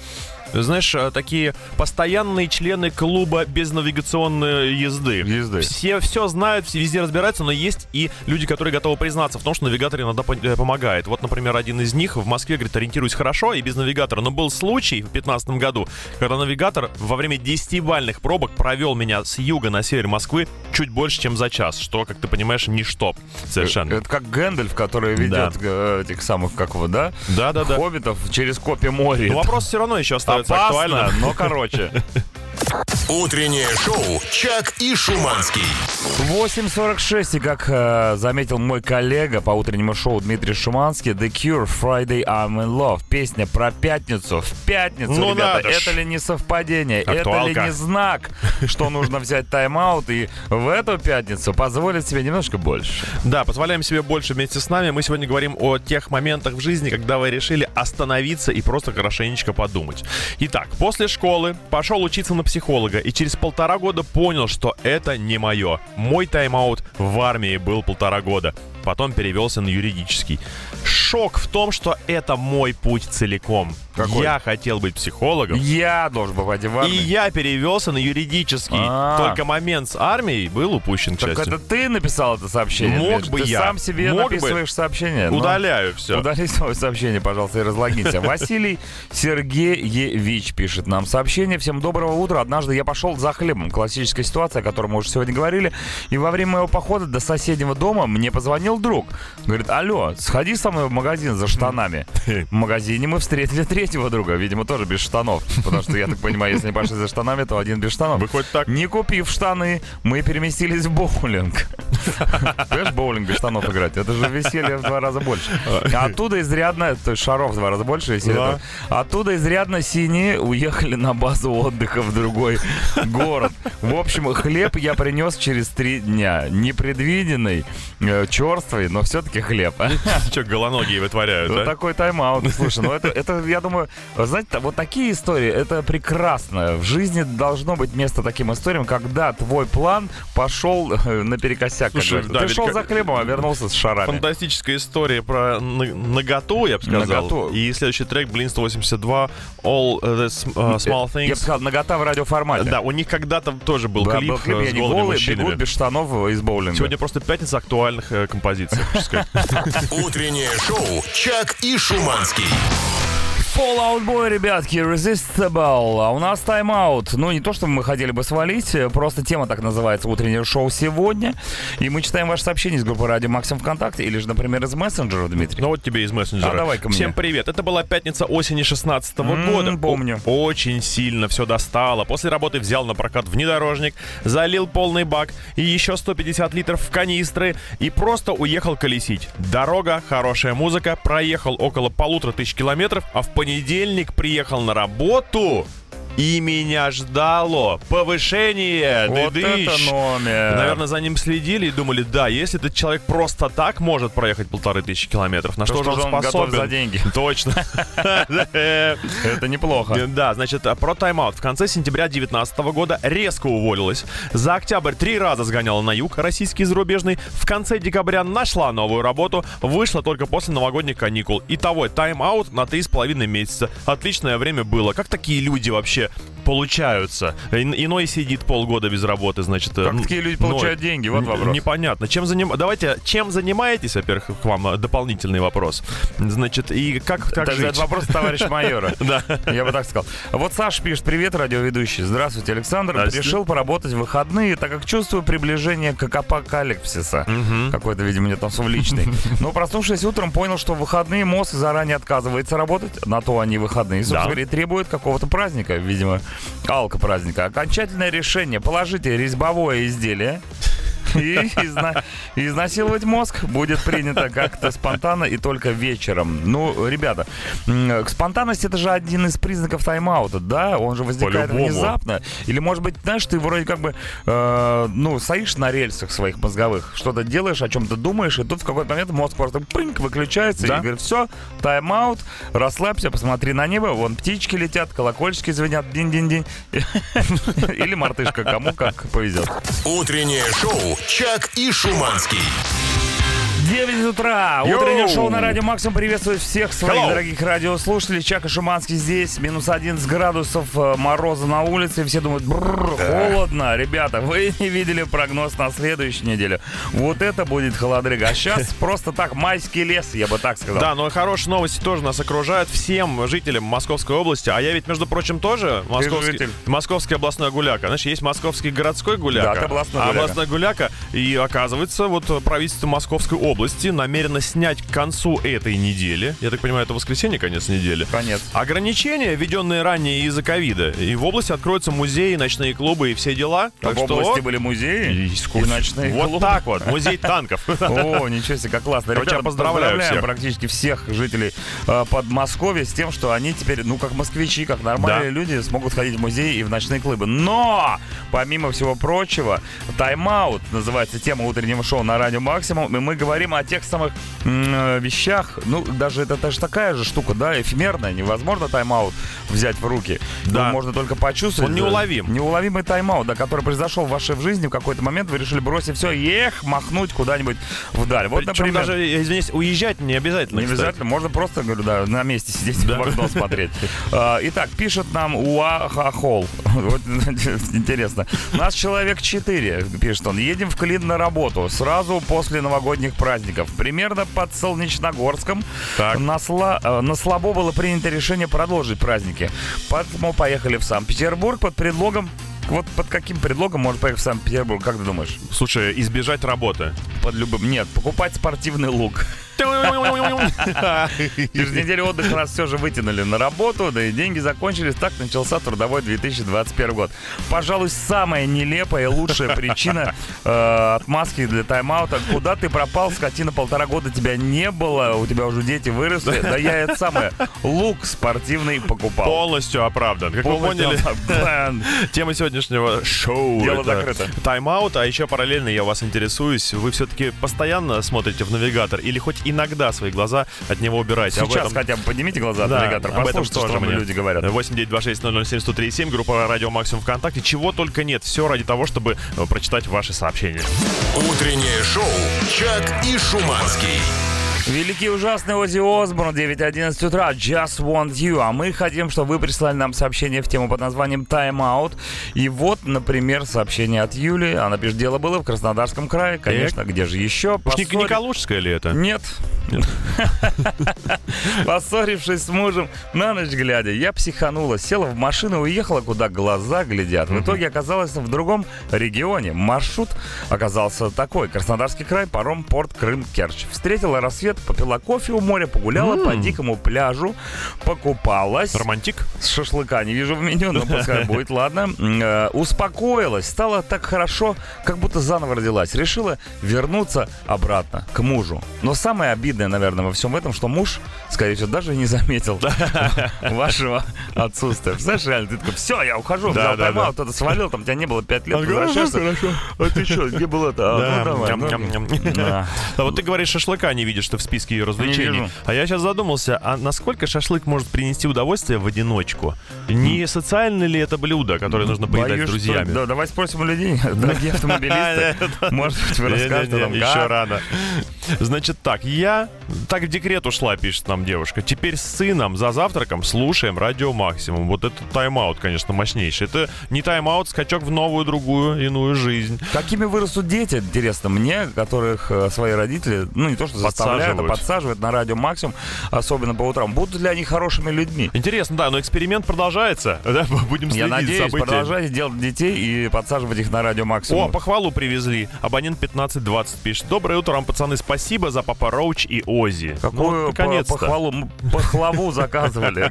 знаешь, э, такие постоянные члены клуба без навигационной езды. Езды. Все все знают, все везде разбираются, но есть и люди, которые готовы признаться в том, что навигатор иногда э, помогает. Вот, например, один из них в Москве, говорит, ориентируюсь хорошо и без навигатора. Но был случай в 2015 году, когда навигатор во время 10-бальных пробок провел меня с юга на север Москвы чуть больше, чем за час, что, как ты понимаешь, ничто совершенно. Это как Гэндальф, который ведет э, этих самых, как его, да? Да-да-да. Хоббитов через копи моря. Но вопрос все равно еще остается Опасно, актуальным. но короче. Утреннее шоу «Чак и Шуманский». 8.46, и как э, заметил мой коллега по утреннему шоу Дмитрий Шуманский, The Cure, Friday I'm in Love. Песня про пятницу. В пятницу, Ну ребята. надо ж. Это ли не совпадение? Это ли Актуалка. не знак, что нужно взять тайм-аут и в эту пятницу позволить себе немножко больше? Да, позволяем себе больше вместе с нами. Мы сегодня говорим о тех моментах в жизни, когда вы решили остановиться и просто хорошенечко подумать. Итак, после школы пошел учиться на психолога и через полтора года понял, что это не мое. Мой тайм-аут в армии был полтора года. Потом перевелся на юридический. Шок в том, что это мой путь целиком. Какой? Я хотел быть психологом. Я должен попасть в И армию. я перевелся на юридический. А. Только момент с армией был упущен, к Так счастью. это ты написал это сообщение? Мог Миш? бы ты я. сам себе Мог бы. написываешь сообщение? Ну, Удаляю все. Удали свое сообщение, пожалуйста, и разлогинься. Василий Сергеевич пишет нам сообщение. Всем доброго утра. Однажды я пошел за хлебом. Классическая ситуация, о которой мы уже сегодня говорили. И во время моего похода до соседнего дома мне позвонил друг. Говорит, алло, сходи со мной в магазин за штанами. В магазине мы встретили третьего друга, видимо, тоже без штанов. Потому что, я так понимаю, если не пошли за штанами, то один без штанов. Выходит так. Не купив штаны, мы переместились в боулинг. Понимаешь, боулинг без штанов играть? Это же веселье в два раза больше. Оттуда изрядно, то есть шаров в два раза больше, если Да. Оттуда изрядно синие уехали на базу отдыха в другой город. В общем, хлеб я принес через три дня. Непредвиденный, э, черствый, но все-таки хлеб. Что, голоногие вытворяют, Вот такой тайм-аут. Слушай, ну это, я думаю, знаете, та- вот такие истории, это прекрасно. В жизни должно быть место таким историям, когда твой план пошел э, наперекосяк. Слушай, да, Ты шел как- за хлебом, а вернулся с шарами. Фантастическая история про на- наготу, я бы сказал. Наготу. И следующий трек Blink 182 All the uh, Small Я бы Things. сказал, нагота в радиоформате. Да, у них когда-то тоже был Да, клип, был клип, э, и с они голыми голые мужчинами. бегут без штанов из боулинга. Сегодня просто пятница актуальных э, композиций. Утреннее шоу «Чак и Шуманский». Fallout Boy, ребятки, Irresistible. А у нас тайм-аут. Ну, не то, чтобы мы хотели бы свалить, э, просто тема так называется «Утреннее шоу сегодня». И мы читаем ваши сообщения из группы Радио Максим ВКонтакте или же, например, из мессенджера, Дмитрий. Ну вот тебе из мессенджера. А давай-ка мне. Всем привет. Это была пятница осени 16 М, года. помню. О- очень сильно все достало. После работы взял на прокат внедорожник, залил полный бак и еще 150 литров в канистры и просто уехал колесить. Дорога, хорошая музыка, проехал около полутора тысяч километров, а в понедельник приехал на работу и меня ждало повышение. вот Дыдыщ. это номер. Наверное, за ним следили и думали, да, если этот человек просто так может проехать полторы тысячи километров, на То что, что же он он готов способен? за деньги? Точно. Это неплохо. Да, значит, про тайм-аут. В конце сентября 2019 года резко уволилась. За октябрь три раза сгоняла на юг, российский и зарубежный. В конце декабря нашла новую работу, вышла только после новогодних каникул. Итого тайм-аут на три с половиной месяца. Отличное время было. Как такие люди вообще получаются. И- Иной сидит полгода без работы, значит... э, Как ну, такие люди получают деньги? Вот вопрос. Непонятно. Чем заним... Давайте, чем занимаетесь, во-первых, к вам э, дополнительный вопрос. Значит, и как, как Это- жить? Это вопрос товарища майора. Да. Я бы так сказал. Вот Саша пишет, привет, радиоведущий. Здравствуйте, Александр. Решил поработать в выходные, так как чувствую приближение к апокалипсиса. Какой-то, видимо, мне там личный. Но проснувшись утром, понял, что в выходные мозг заранее отказывается работать. На то они выходные. Собственно говоря, и требует какого-то праздника, видимо, алко-праздника. Окончательное решение. Положите резьбовое изделие и изна- изнасиловать мозг будет принято как-то спонтанно и только вечером. Ну, ребята, спонтанность это же один из признаков тайм-аута, да? Он же возникает внезапно. Или, может быть, знаешь, ты вроде как бы, э, ну, стоишь на рельсах своих мозговых, что-то делаешь, о чем-то думаешь, и тут в какой-то момент мозг просто прынк выключается Да. и говорит, все, тайм-аут, расслабься, посмотри на небо, вон птички летят, колокольчики звенят, динь-динь-динь. Или мартышка, кому как повезет. Утреннее шоу «Чак и Шуманский». 9 утра. Йоу! Утреннее шоу на Радио Максимум приветствует всех своих Hello! дорогих радиослушателей. Чак и Шуманский здесь. Минус 11 градусов э, мороза на улице. Все думают, «Бррр, холодно. Ребята, вы не видели прогноз на следующую неделю. Вот это будет холодрыга. А сейчас просто так, майский лес, я бы так сказал. Да, но и хорошие новости тоже нас окружают всем жителям Московской области. А я ведь, между прочим, тоже московский, московский областной гуляка. Значит, есть московский городской гуляка, Да, областной а гуляка. областной гуляка. И оказывается, вот правительство Московской области намерено снять к концу этой недели, я так понимаю, это воскресенье, конец недели, Конец. ограничения, введенные ранее из-за ковида. И в области откроются музеи, ночные клубы и все дела. А Так в что... области были музеи и ночные Вот клубы. так вот, музей танков. О, ничего себе, как классно. Ребята, поздравляю всех. практически всех жителей э, Подмосковья с тем, что они теперь, ну, как москвичи, как нормальные Да. люди, смогут ходить в музеи и в ночные клубы. Но, помимо всего прочего, тайм-аут называется тема утреннего шоу на Радио Максимум, и мы говорим о тех самых э, вещах, ну, даже это даже такая же штука, да, эфемерная, невозможно тайм-аут взять в руки. Да. Ну, можно только почувствовать. Он неуловим. Неуловимый тайм-аут, да, который произошел в вашей жизни в какой-то момент, вы решили бросить все и эх, махнуть куда-нибудь вдаль. Вот, Причем например, даже, извиняюсь, уезжать не обязательно. не кстати. обязательно, можно просто, говорю, да, на месте сидеть в окно смотреть. А, Итак, пишет нам Уахахол. Вот интересно. Нас человек 4, пишет он. Едем в Клин на работу сразу после новогодних праздников. Примерно под Солнечногорском. Так. На, сла- э, на слабо было принято решение продолжить праздники. Поэтому поехали в Санкт-Петербург под предлогом вот под каким предлогом можно поехать в Санкт-Петербург, как ты думаешь? Слушай, избежать работы. Под любым... Нет, покупать спортивный лук. Через неделю отдыха нас все же вытянули на работу, да и деньги закончились. Так начался трудовой 2021 год. Пожалуй, самая нелепая и лучшая причина э, отмазки для тайм-аута. Куда ты пропал, скотина, полтора года тебя не было, у тебя уже дети выросли. Да я это самое, лук спортивный покупал. Полностью оправдан. Как вы Полностью поняли, оправдан. тема сегодняшнего шоу Дело закрыто. тайм-аут, а еще параллельно я вас интересуюсь. Вы все-таки постоянно смотрите в навигатор или хоть иногда свои глаза от него убираете? Об Сейчас этом- хотя бы поднимите глаза от Да, навигатора, об этом что мне. люди говорят. 8 9 26 007 103 группа Радио Максимум ВКонтакте. Чего только нет. Все ради того, чтобы э, прочитать ваши сообщения. Утреннее шоу «Чак и Шуманский». Великий ужасный Оззи Осборн, 9.11 утра, Just Want You. А мы хотим, чтобы вы прислали нам сообщение в тему под названием Time Out. И вот, например, сообщение от Юли. Она пишет, дело было в Краснодарском крае. Конечно, где же еще? Уж не, Поссори- Калужская ли это? Нет. Поссорившись с мужем на ночь глядя, я психанула, села в машину и уехала, куда глаза глядят. В итоге оказалась в другом регионе. Маршрут оказался такой. Краснодарский край, паром, порт, Крым, Керчь. Встретила рассвет, попила кофе у моря, погуляла по дикому пляжу, покупалась. Романтик? С шашлыка не вижу в меню, но пускай будет, ладно. Э, успокоилась, стало так хорошо, как будто заново родилась. Решила вернуться обратно к мужу. Но самое обидное, наверное, во всем этом, что муж, скорее всего, даже не заметил вашего отсутствия. Знаешь, реально, ты такой, все, я ухожу, взял тайм-аут, это свалил, там тебя не было пять лет, Он говорит, возвращаешься. А ты что, где был это? Да, А, ну, ну. А вот ты говоришь, шашлыка не видишь ты в списке ее развлечений. А я сейчас задумался, а насколько шашлык может принести удовольствие в одиночку? Не социально ли это блюдо, которое нужно поедать с друзьями? Да, давай спросим у людей, дорогие автомобилисты. Может быть, вы расскажете нам, Еще рано. Значит так, я так в декрет ушла, пишет нам девушка. Теперь с сыном за завтраком слушаем радио максимум. Вот это тайм-аут, конечно, мощнейший. Это не тайм-аут, скачок в новую, другую, иную жизнь. Какими вырастут дети, интересно мне, которых э, свои родители, ну не то что заставляют, а Подсаживают. на радио максимум, особенно по утрам. Будут ли они хорошими людьми? Интересно, да, но эксперимент продолжается. Да, будем следить Я надеюсь, событиями. продолжайте делать детей и подсаживать их на радио максимум. О, похвалу привезли. Абонент 1520 пишет. Доброе утро вам, пацаны. Спасибо за Papa Roach и Ози. Какую Ну, по- наконец-то. похвалу, м, похвалу заказывали.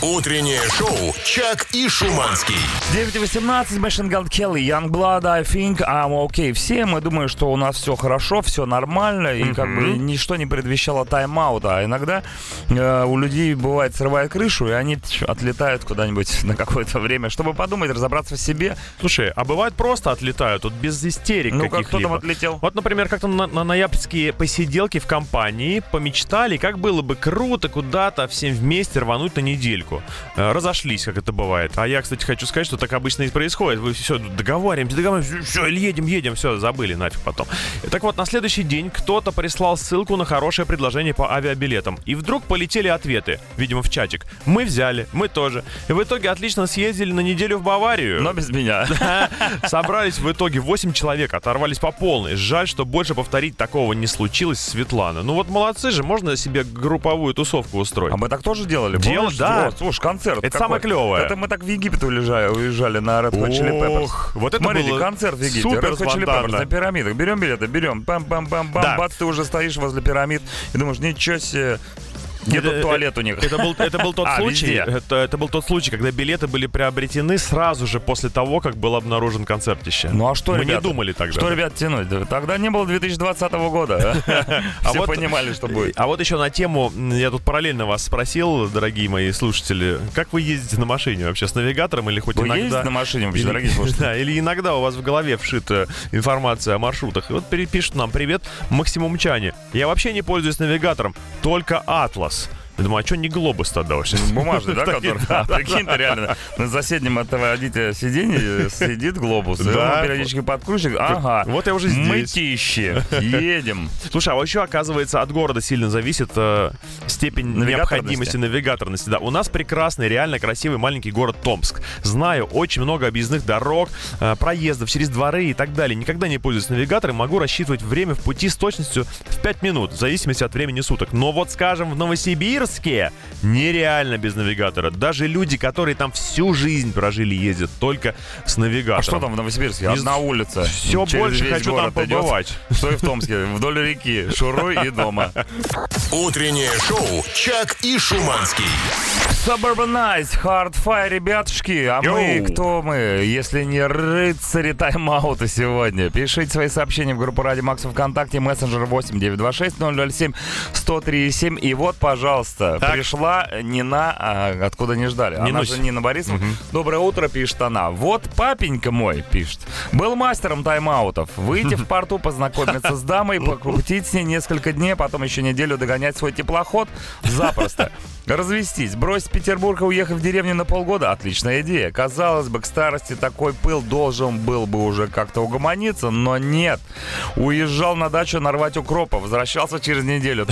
Утреннее шоу «Чак и Шуманский». 9.18, Machine Gun Kelly, Youngblood, I think I'm okay. Все мы думаем, что у нас все хорошо, все нормально, и как бы ничто не предвещало тайм-аута. А иногда э, у людей бывает срывает крышу, и они отлетают куда-нибудь на какое-то время, чтобы подумать, разобраться в себе. Слушай, а бывает просто отлетают, вот без истерик Ну, как кто каких-либо. там отлетел? Вот, например, как-то на, на ноябрьские посиделки в компании помечтали, как было бы круто куда-то всем вместе рвануть на недельку. Э, Разошлись, как это бывает. А я, кстати, хочу сказать, что так обычно и происходит. Вы все договариваемся, договариваемся, все, едем, едем, все, забыли нафиг потом. Так вот, на следующий день кто-то прислал ссылку на хорошее предложение по авиабилетам. И вдруг полетели ответы, видимо, в чатик. Мы взяли, мы тоже. И в итоге отлично съездили на неделю в Баварию. Но без меня. Собрались в итоге 8 человек, оторвались по полной. Жаль, что больше повторить такого не случилось, Светлана. Ну вот молодцы же, можно себе групповую тусовку устроить. А мы так тоже делали? Помнишь? да. Слушай, концерт. Это какой? самое клевое. Это мы так в Египет уезжали, уезжали на Red Hot Chili Peppers. Вот это Смотрите, было концерт в Египте. супер Red Hot Chili Peppers на пирамидах. Берем билеты, берем. Бам-бам-бам-бам. Да. Бац, ты уже стоишь возле пирамид и думаешь, ничего себе. Где Это- туалет у них? Это был, это был тот А, случай, это, это был тот случай, когда билеты были приобретены сразу же после того, как был обнаружен концертище. Ну а что, Мы ребята? не думали тогда. Что, ребят, тянуть? Да Тогда не было 2020 года. А Все вот- понимали, что будет. А вот еще на тему, я тут параллельно вас спросил, дорогие мои слушатели, как вы ездите на машине вообще, с навигатором или хоть Вы иногда? ездите на машине вообще, дорогие слушатели? Да, или иногда у вас в голове вшита информация о маршрутах. И вот перепишут нам «Привет, Максимумчане». Я вообще не пользуюсь навигатором, только «Атлас». Я думаю, а что не глобус тогда вообще? Бумажный, да, который? да, Прикинь, ты реально на соседнем этого водителя сиденье сидит глобус. Да. периодически подкручивает. Ага. Вот я уже здесь. Мытище. Едем. Слушай, а еще, оказывается, от города сильно зависит э, степень необходимости навигаторности. Да, у нас прекрасный, реально красивый маленький город Томск. Знаю очень много объездных дорог, э, проездов через дворы и так далее. Никогда не пользуюсь навигатором, могу рассчитывать время в пути с точностью в 5 минут, в зависимости от времени суток. Но вот, скажем, в Новосибирске нереально без навигатора. Даже люди, которые там всю жизнь прожили, ездят только с навигатором. А что там в Новосибирске? Одна улица. Все Через больше хочу там город идет. побывать. Что и в Томске. Вдоль реки. Шуруй и дома. Утреннее шоу «Чак и Шуманский». Suburbanize, Hard Fire, ребятушки. А мы Йоу. кто мы, если не рыцари тайм-аута сегодня? Пишите свои сообщения в группу Ради Макса ВКонтакте, мессенджер 8 926 007 103 7. И вот, пожалуйста, Так. пришла Нина, а, откуда не ждали. Она Нинусь. же Нина Борисовна. Доброе утро, пишет она. Вот папенька мой, пишет, был мастером тайм-аутов. Выйти в порту, познакомиться с дамой, покрутить с ней несколько дней, а потом еще неделю догонять свой теплоход. Запросто. Развестись, бросить Петербург и уехать в деревню на полгода – отличная идея. Казалось бы, к старости такой пыл должен был бы уже как-то угомониться, но нет. Уезжал на дачу нарвать укропа, возвращался через неделю.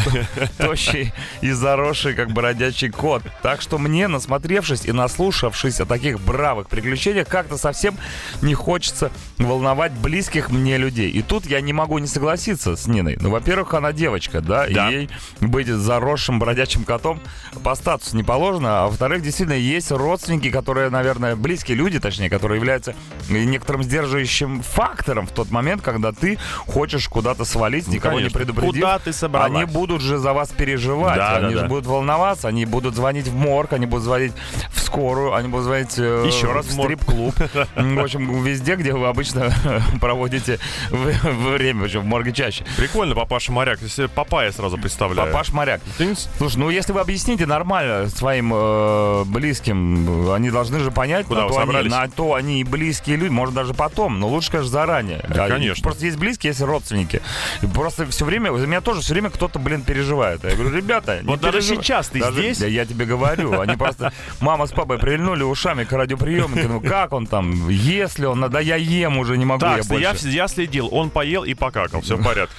Тощий и заросший, как бродячий кот. Так что мне, насмотревшись и наслушавшись о таких бравых приключениях, как-то совсем не хочется волновать близких мне людей. И тут я не могу не согласиться с Ниной. Ну, во-первых, она девочка, да, Да. и ей быть заросшим бродячим котом по статусу не положено. А во-вторых, действительно, есть родственники, которые, наверное, близкие люди, точнее, которые являются некоторым сдерживающим фактором в тот момент, когда ты хочешь куда-то свалить, никого не конечно. предупредив. Куда ты собралась? Они будут же за вас переживать, Да, они да, же да. будут волноваться, они будут звонить в морг, они будут звонить в скорую, они будут звонить э, Еще раз в стрип-клуб. В общем, везде, где вы обычно проводите в- время, причем в морге чаще. Прикольно, папаша моряк. Себе Папая сразу представляю. Папаш моряк. Слушай, ну если вы объясните нормально своим э, близким, они должны же понять, Куда на, то они, на то они и близкие люди, может даже потом, но лучше, конечно, заранее. Да, А, конечно. Просто есть близкие, есть родственники. Просто все время, за меня тоже все время кто-то, блин, переживает. Я говорю, ребята, не Вот даже переживай- сейчас ты Даже- здесь? Я, я тебе говорю, они просто, мама папой прильнули ушами к радиоприемнику. Ну как он там? Если он, да я ем уже, не могу Так, я я, больше. я следил. Он поел и покакал. Все в порядке.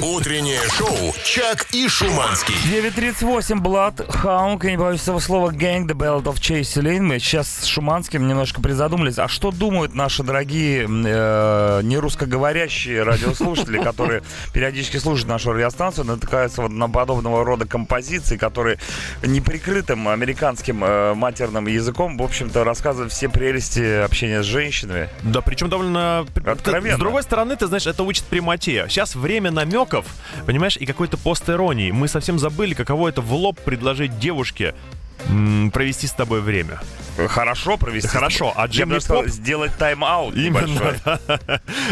Утреннее шоу «Чак и Шуманский». 9.38, Blood, Хаунг, я не боюсь этого слова, Gang, The Ballad of Chase Lane. Мы сейчас с Шуманским немножко призадумались. А что думают наши дорогие э, нерусскоговорящие радиослушатели, которые периодически слушают нашу радиостанцию, натыкаются вот на подобного рода композиции, которые неприкрытым американским э, матерным языком, в общем-то, рассказывают все прелести общения с женщинами. Да, причем довольно... Откровенно. С другой стороны, ты знаешь, это учит прямоте. Сейчас время намеков, понимаешь, и какой-то пост-иронии. Мы совсем забыли, каково это в лоб предложить девушке провести с тобой время. Хорошо провести. Хорошо, а Я бы даже сказал, сделать тайм-аут. Именно, да.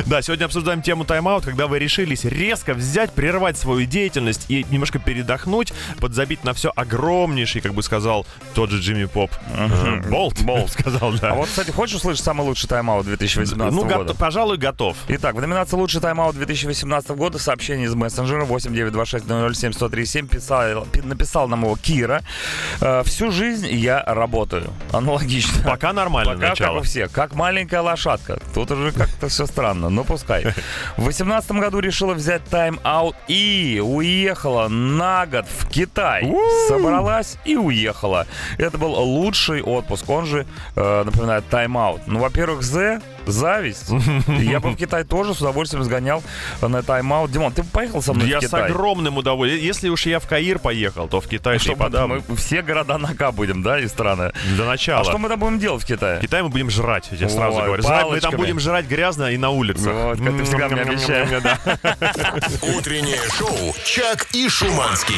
Да, сегодня обсуждаем тему тайм-аут, когда вы решились резко взять, прервать свою деятельность и немножко передохнуть, подзабить на все огромнейший, как бы сказал тот же Джимми Поп. э, Болт. Болт. сказал, да. А вот, кстати, хочешь услышать самый лучший тайм-аут 2018 ну, года? го- пожалуй, готов. Итак, в номинации «Лучший тайм-аут 2018 года» сообщение из мессенджера 8926-007-137 писал, пи- написал нам его Кира. Э, Всю жизнь я работаю. Аналогично. Пока нормально Пока как начало. у всех. Как маленькая лошадка. Тут уже как-то все странно, но пускай. В 2018 году решила взять тайм-аут и уехала на год в Китай. Собралась и уехала. Это был лучший отпуск. Он же э, напоминает тайм-аут. Ну, во-первых, З, зависть. Я бы в Китай тоже с удовольствием сгонял на тайм-аут. Димон, ты поехал со мной Я в с Китай? огромным удовольствием. Если уж я в Каир поехал, то в Китай что Что, подам. мы все города на К будем, да, и страны. А начала. что мы там будем делать в Китае? В Китае мы будем жрать, я сразу говорю. Жрать- мы там будем жрать грязно и на улицах. Вот, как ты всегда мне обещаешь. Утреннее шоу «Чак и Шуманский».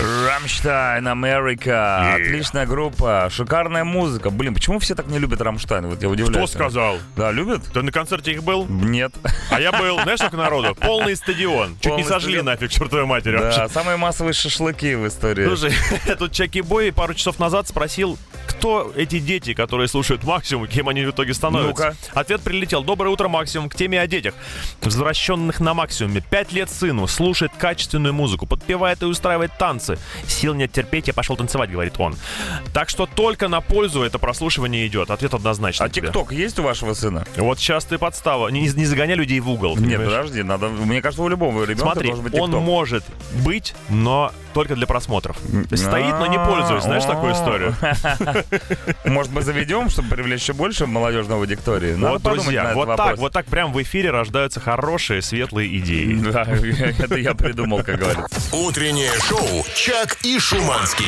Рамштайн, Америка. Отличная группа, шикарная музыка. Блин, почему все так не любят Рамштайн? Вот я удивляюсь. Кто сказал? Да, любят? Ты на концерте их был? Нет. А я был, знаешь, сколько народу? Полный стадион. Чуть Полный не сожгли стадион. нафиг, чертовой матери вообще. Да, самые массовые шашлыки в истории. Слушай, тут Чаки Бой пару часов назад спросил, кто эти дети, которые слушают Максимум, кем они в итоге становятся. Ну-ка. Ответ прилетел. Доброе утро, Максимум, к теме о детях. Возвращенных на Максимуме. Пять лет сыну, слушает качественную музыку, подпевает и устраивает танцы. Сил нет терпеть, я пошел танцевать, говорит он. Так что только на пользу это прослушивание идет. Ответ однозначно. а. ТикТок есть у вашего сына? Вот сейчас ты подстава. Не, не загоняй людей в угол. Нет, понимаешь? подожди, надо. Мне кажется, у любого ребенка Смотри, должен быть он ТикТок. может быть, но только для просмотров. Стоит, но не пользуясь. Знаешь такую историю? Может, мы заведем, чтобы привлечь еще больше молодежной аудитории? Надо Вот, друзья, вот так, вопрос. вот так прям в эфире рождаются хорошие, светлые идеи. Да, это я придумал, как говорится. Утреннее шоу «Чак и Шуманский».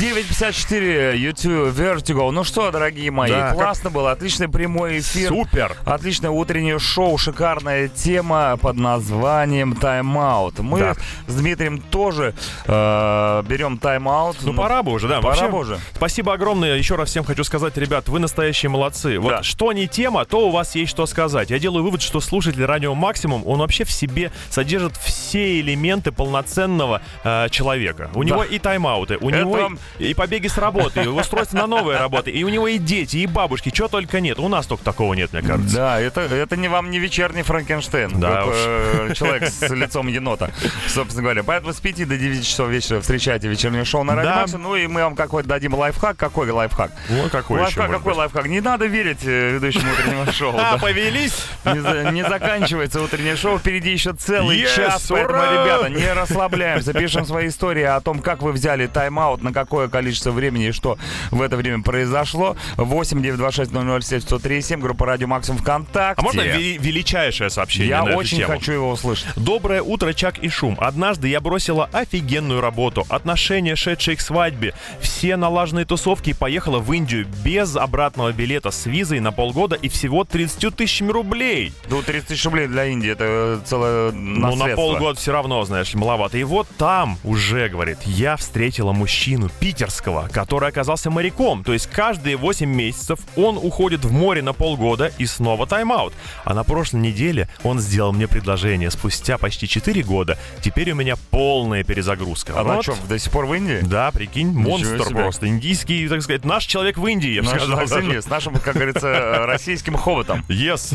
9.54, YouTube, Vertigo. Ну что, дорогие мои, Да, классно было, отличный прямой эфир. Супер! Отличное утреннее шоу, шикарная тема под названием «Тайм-аут». Мы Да. с Дмитрием тоже э, берем тайм-аут. Ну, пора бы уже, да. Пора Вообще, бы уже. Спасибо огромное. Еще раз всем хочу сказать, ребят, вы настоящие молодцы. Вот Да. что не тема, то у вас есть что сказать. Я делаю вывод, что слушатель радио Максимум, он вообще в себе содержит все элементы полноценного э, человека. У него и тайм-ауты, у Это него и- и, побеги с работы, и устройство на новые работы, и у него и дети, и бабушки, чего только нет. У нас только такого нет, мне кажется. Да, это, это не вам не вечерний Франкенштейн. Да как, э, человек с лицом енота, собственно говоря. Поэтому с 5 до 9 часов вечера встречайте вечернее шоу на Радио Да. Максимум. Ну и мы вам какой-то дадим лайфхак. Какой лайфхак? Ну, какой еще лайфхак, может какой быть? лайфхак? Не надо верить э, ведущему утреннего шоу. А, повелись? Не, за- не заканчивается утреннее шоу, впереди еще целый час, поэтому, ребята, не расслабляемся, пишем свои истории о том, как вы взяли тайм-аут, на какое количество времени и что в это время произошло. 8 926 007 137, группа Радио Максимум ВКонтакте. А можно вели- величайшее сообщение Я очень хочу его услышать. Доброе утро, Чак и Шум. Однажды я бросила офигенную работу, отношения, шедшие к свадьбе, все налаженные тусовки и поехала в Индию без обратного билета с визой на полгода и всего 30 тысячами рублей. Ну, 30 тысяч рублей для Индии, это целое Ну, на наследство. полгода все равно, знаешь, маловато. И вот там уже, говорит, я встретила мужчину питерского, который оказался моряком. То есть каждые 8 месяцев он уходит в море на полгода и снова тайм-аут. А на прошлой неделе он сделал мне предложение. Спустя почти 4 года теперь у меня полная перезагрузка. А на Вот. что, до сих пор в Индии? Да, прикинь, монстр себе. просто. Индийский, так сказать, наш человек в Индии, я бы Наш сказал. таксист даже. с нашим, как говорится, э, российским хоботом. Yes.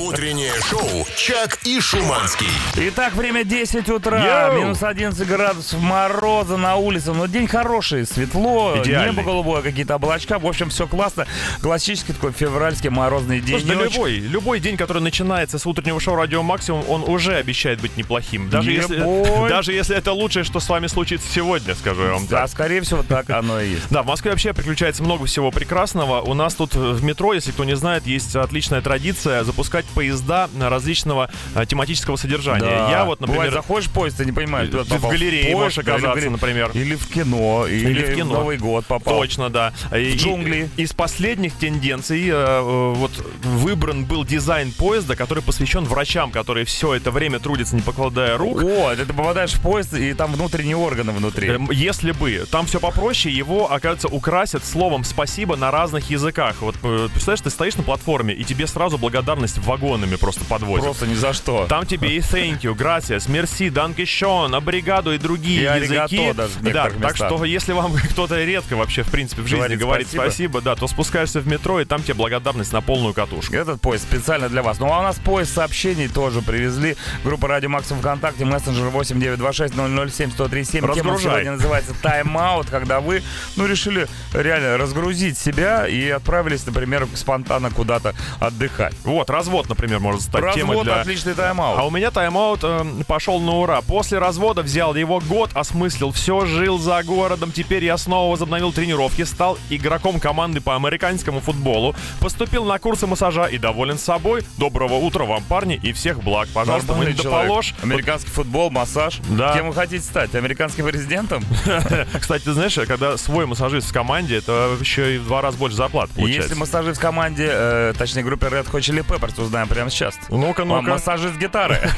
Утреннее шоу «Чак и Шуманский». Итак, время 10 утра, Йоу! минус 11 градусов мороза на улице. Но день хороший. светло, Идеальный. небо голубое, какие-то облачка. В общем, все классно. Классический такой февральский морозный день. Слушай, да любой, любой день, который начинается с утреннего шоу Радио Максимум, он уже обещает быть неплохим. Даже, если, даже если это лучшее, что с вами случится сегодня, скажу я вам Да, так. скорее всего, так оно и есть. Да, в Москве вообще приключается много всего прекрасного. У нас тут в метро, если кто не знает, есть отличная традиция запускать поезда различного э, тематического содержания. Да. Я вот, Бывает, например, заходишь в поезд, ты не понимаешь, Ты куда в галерее поезд, можешь или в оказаться, галерее. например. Или в кино, или, в кино. в Новый год попал. Точно, да. И- В джунгли. и- Из последних тенденций э, э, вот выбран был дизайн поезда, который посвящен врачам, которые все это время трудятся, не покладая рук. О, ты попадаешь в поезд, и там внутренние органы внутри. Эм, Если бы там все попроще, его, оказывается, украсят словом спасибо на разных языках. Вот э, представляешь, ты стоишь на платформе, и тебе сразу благодарность вагонами просто подвозят. Просто ни за что. Там тебе и thank you, gracias, merci, danke schön, обригado и другие И языки. даже да, некоторых так местах. что если вам кто-то редко вообще, в принципе, в жизни Говорит говорит спасибо. спасибо, да, то спускаешься в метро, и там тебе благодарность на полную катушку. Этот поезд специально для вас. Ну а у нас поезд сообщений тоже привезли. Группа Радио Максимум ВКонтакте, мессенджер 8926 007 1037. Тема Разгружай. сегодня называется тайм-аут, когда вы, ну, решили реально разгрузить себя и отправились, например, спонтанно куда-то отдыхать. Вот, развод, например, может стать темой Развод для... отличный тайм-аут. А у меня тайм-аут э, пошел на ура. После развода взял его год, осмыслил все, жил за городом. Теперь я снова возобновил тренировки, стал игроком команды по американскому футболу, поступил на курсы массажа и доволен собой. Доброго утра вам, парни, и всех благ. Пожалуйста, вы Нормальный не доположь. Американский футбол, массаж. Да. Кем вы хотите стать? Американским президентом? Кстати, ты знаешь, когда свой массажист в команде, это еще и в два раза больше зарплат получается. Если массажист в команде, э, точнее, группе Red Hot Chili Peppers, узнаем прямо сейчас. Ну-ка, ну-ка. Массажист гитары.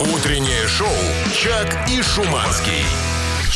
Утреннее шоу «Чак и Шуманский».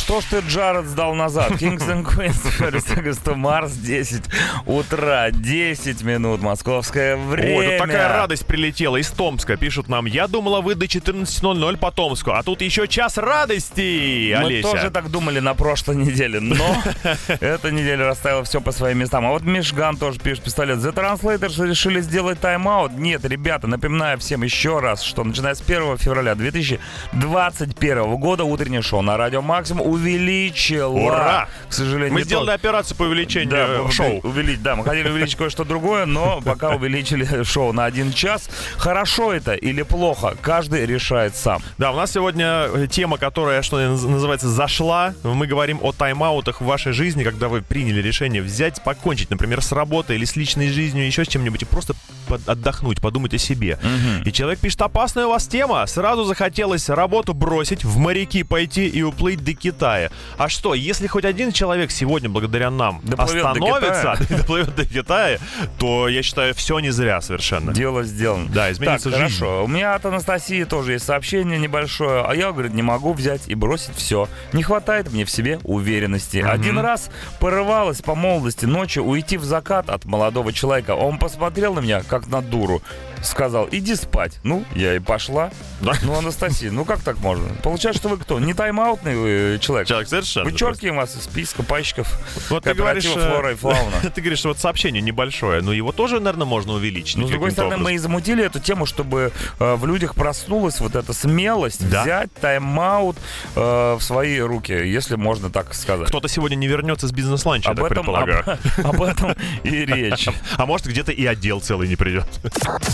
Что ж ты, Джаред, сдал назад? Kings and Queens, Марс, 10 утра, 10 минут, московское время. Ой, тут такая радость прилетела из Томска. Пишут нам, я думала, вы до 14.00 по Томску, а тут еще час радости, Мы Олеся. тоже так думали на прошлой неделе, но эта неделя расставила все по своим местам. А вот Мишган тоже пишет пистолет. The Translators решили сделать тайм-аут. Нет, ребята, напоминаю всем еще раз, что начиная с 1 февраля 2021 года утреннее шоу на Радио Максимум увеличило. Ура! К сожалению, Мы сделали то- операцию по увеличению Да, шоу. Увеличить, да, мы хотели увеличить кое-что другое, но пока увеличили шоу на один час. Хорошо это или плохо, каждый решает сам. Да, у нас сегодня э, тема, которая, что наз- называется, зашла. Мы говорим о тайм-аутах в вашей жизни, когда вы приняли решение взять, покончить, например, с работой или с личной жизнью, еще с чем-нибудь, и просто отдохнуть, подумать о себе. И человек пишет, опасная у вас тема. Сразу захотелось работу бросить, в моряки пойти и уплыть до Китая. А что, если хоть один человек сегодня, благодаря нам, Доплывет до остановится, доплывет до Китая, то, я считаю, все не зря совершенно. Дело сделано. Да, изменится так, жизнь. хорошо. У меня от Анастасии тоже есть сообщение небольшое. А я, говорит, не могу взять и бросить все. Не хватает мне в себе уверенности. Один раз порывалась по молодости ночью уйти в закат от молодого человека. Он посмотрел на меня, как на дуру. Сказал, иди спать. Ну, я и пошла. Да. Ну, Анастасия, ну как так можно? Получается, что вы кто? Не тайм-аутный вы человек. Человек совершенно. Вычеркиваем вас из списка пайщиков Вот ты говоришь, э, флора и фауна. Ты говоришь, что вот сообщение небольшое, но его тоже, наверное, можно увеличить. Но, с другой стороны, мы и образом. замутили эту тему, чтобы э, в людях проснулась вот эта смелость Да. взять тайм-аут э, в свои руки, если можно так сказать. Кто-то сегодня не вернется с бизнес-ланча, я об так этом, предполагаю. об, об этом и речь. А может, где-то и отдел целый не придет.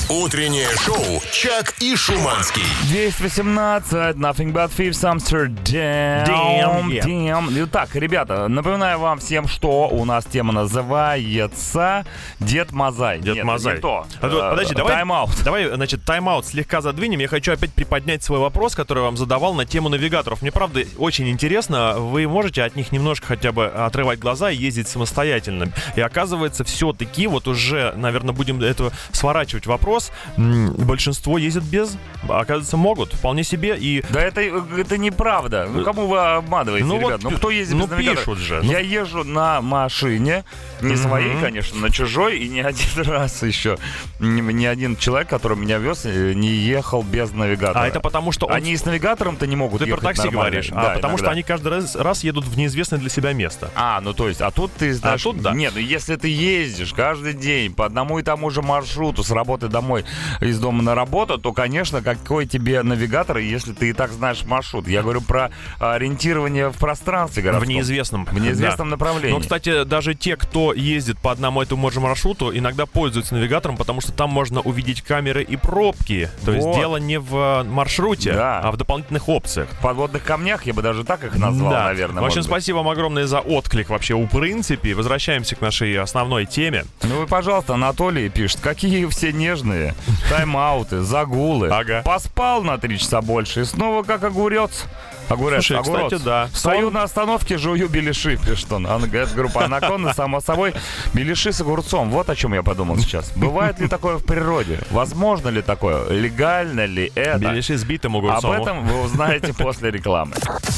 Утреннее шоу «Чак и Шуманский». 218, Nothing But Thieves, Amsterdam. Damn. Damn. Итак, ребята, напоминаю вам всем, что у нас тема называется Дед Мазай. Дед Нет, Мазай. не то. А Э, Подожди, давай, Тайм-аут. давай, значит, тайм-аут слегка задвинем. Я хочу опять приподнять свой вопрос, который я вам задавал на тему навигаторов. Мне, правда, очень интересно, вы можете от них немножко хотя бы отрывать глаза и ездить самостоятельно. И оказывается, все-таки, вот уже, наверное, будем это сворачивать вопрос, большинство ездят без, оказывается, могут, вполне себе. И Да это, это неправда. Ну кому вы обманываете, Ну ребят? вот, ну кто ездит ну без навигатора? пишут же. Ну. Я езжу на машине, не своей, конечно, на чужой, и не один раз еще. Ни, ни один человек, который меня вез, э, не ехал без навигатора. А это потому, что он- Они с навигатором-то не могут ты про такси говоришь, Да, а потому что иногда. они каждый раз, раз едут в неизвестное для себя место. А, ну то есть, а тут ты знаешь... тут да. Нет, ну если ты ездишь каждый день по одному и тому же маршруту, маршруту с работы домой, из дома на работу, то, конечно, какой тебе навигатор, если ты и так знаешь маршрут. Я говорю про ориентирование в пространстве В городском. неизвестном. В неизвестном Да. направлении. Ну, кстати, даже те, кто ездит по одному и тому же маршруту, иногда пользуются навигатором, потому что там можно увидеть камеры и пробки. То есть Вот. дело не в э, маршруте, Да. а в дополнительных опциях. В подводных камнях, я бы даже так их назвал, да. наверное. В общем, спасибо вам огромное за отклик вообще у принципе. Возвращаемся к нашей основной теме. Ну вы, пожалуйста, Анатолий пишет, какие все нежные. Тайм-ауты, загулы. Ага. Поспал на три часа больше и снова как огурец. Огурец, Слушай, огурец. кстати, да. Стою Сон- на остановке, жую беляши, пишет он. Это группа Анаконда, само собой. Беляши с огурцом. Вот о чем я подумал сейчас. Бывает ли такое в природе? Возможно ли такое? Легально ли это? Беляши с битым Об огурцом. этом вы узнаете после рекламы.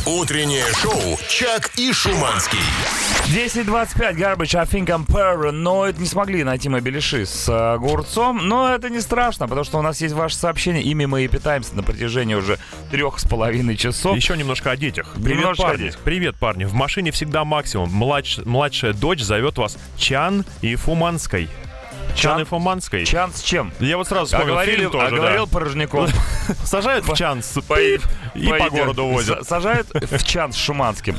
Утреннее шоу «Чак и Шуманский». 10.25, Garbage, I think I'm paranoid. Не смогли найти мы беляши с э, огурцом, но это не страшно, потому что у нас есть ваше сообщение. Ими мы и питаемся на протяжении уже трех с половиной часов. Еще немножко о детях. Привет, Немножко парни. детях. Привет, парни. В машине всегда максимум. Младш- младшая дочь зовет вас Чан и Фуманской. Чан, Чан? и Фуманской. Чан с чем? Я вот сразу вспомнил говорили, фильм тоже, а да. говорил Порожняков. Сажают в чан с- и по городу возят. Сажают в чан с Шуманским.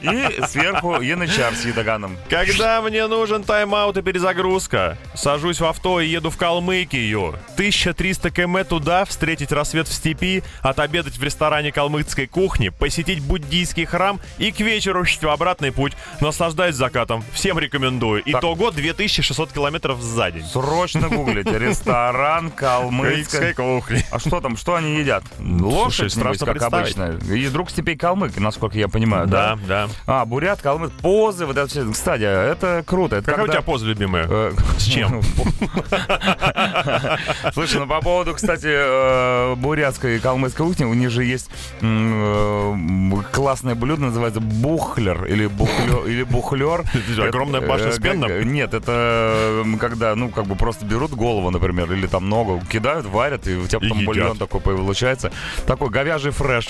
И сверху янычар с ятаганом. Когда мне нужен тайм-аут и перезагрузка, сажусь в авто и еду в Калмыкию. 1300 км туда, встретить рассвет в степи, отобедать в ресторане калмыцкой кухни, посетить буддийский храм и к вечеру в обратный путь. Наслаждаюсь закатом. Всем рекомендую. Итого 2600 километров за день. Срочно гуглите. Ресторан Калмыцкая. кухни. А что там, что они едят? Лошадь, Слушай, страшно как обычно. И друг степей калмык, насколько я понимаю, Да, да? да. А, бурят, калмык, позы, вот это все. Кстати, это круто. Это Какая у когда- тебя поза любимая? Э, С чем? Слушай, ну по поводу, кстати, э, бурятской и калмыцкой кухни, у них же есть э, классное блюдо, называется бухлер или бухлер. Огромная башня с пенным? Нет, это когда, ну, как бы просто берут голову, например, или там ногу, кидают, варят, и у тебя потом бульон такой получается. Такой говяжий фреш.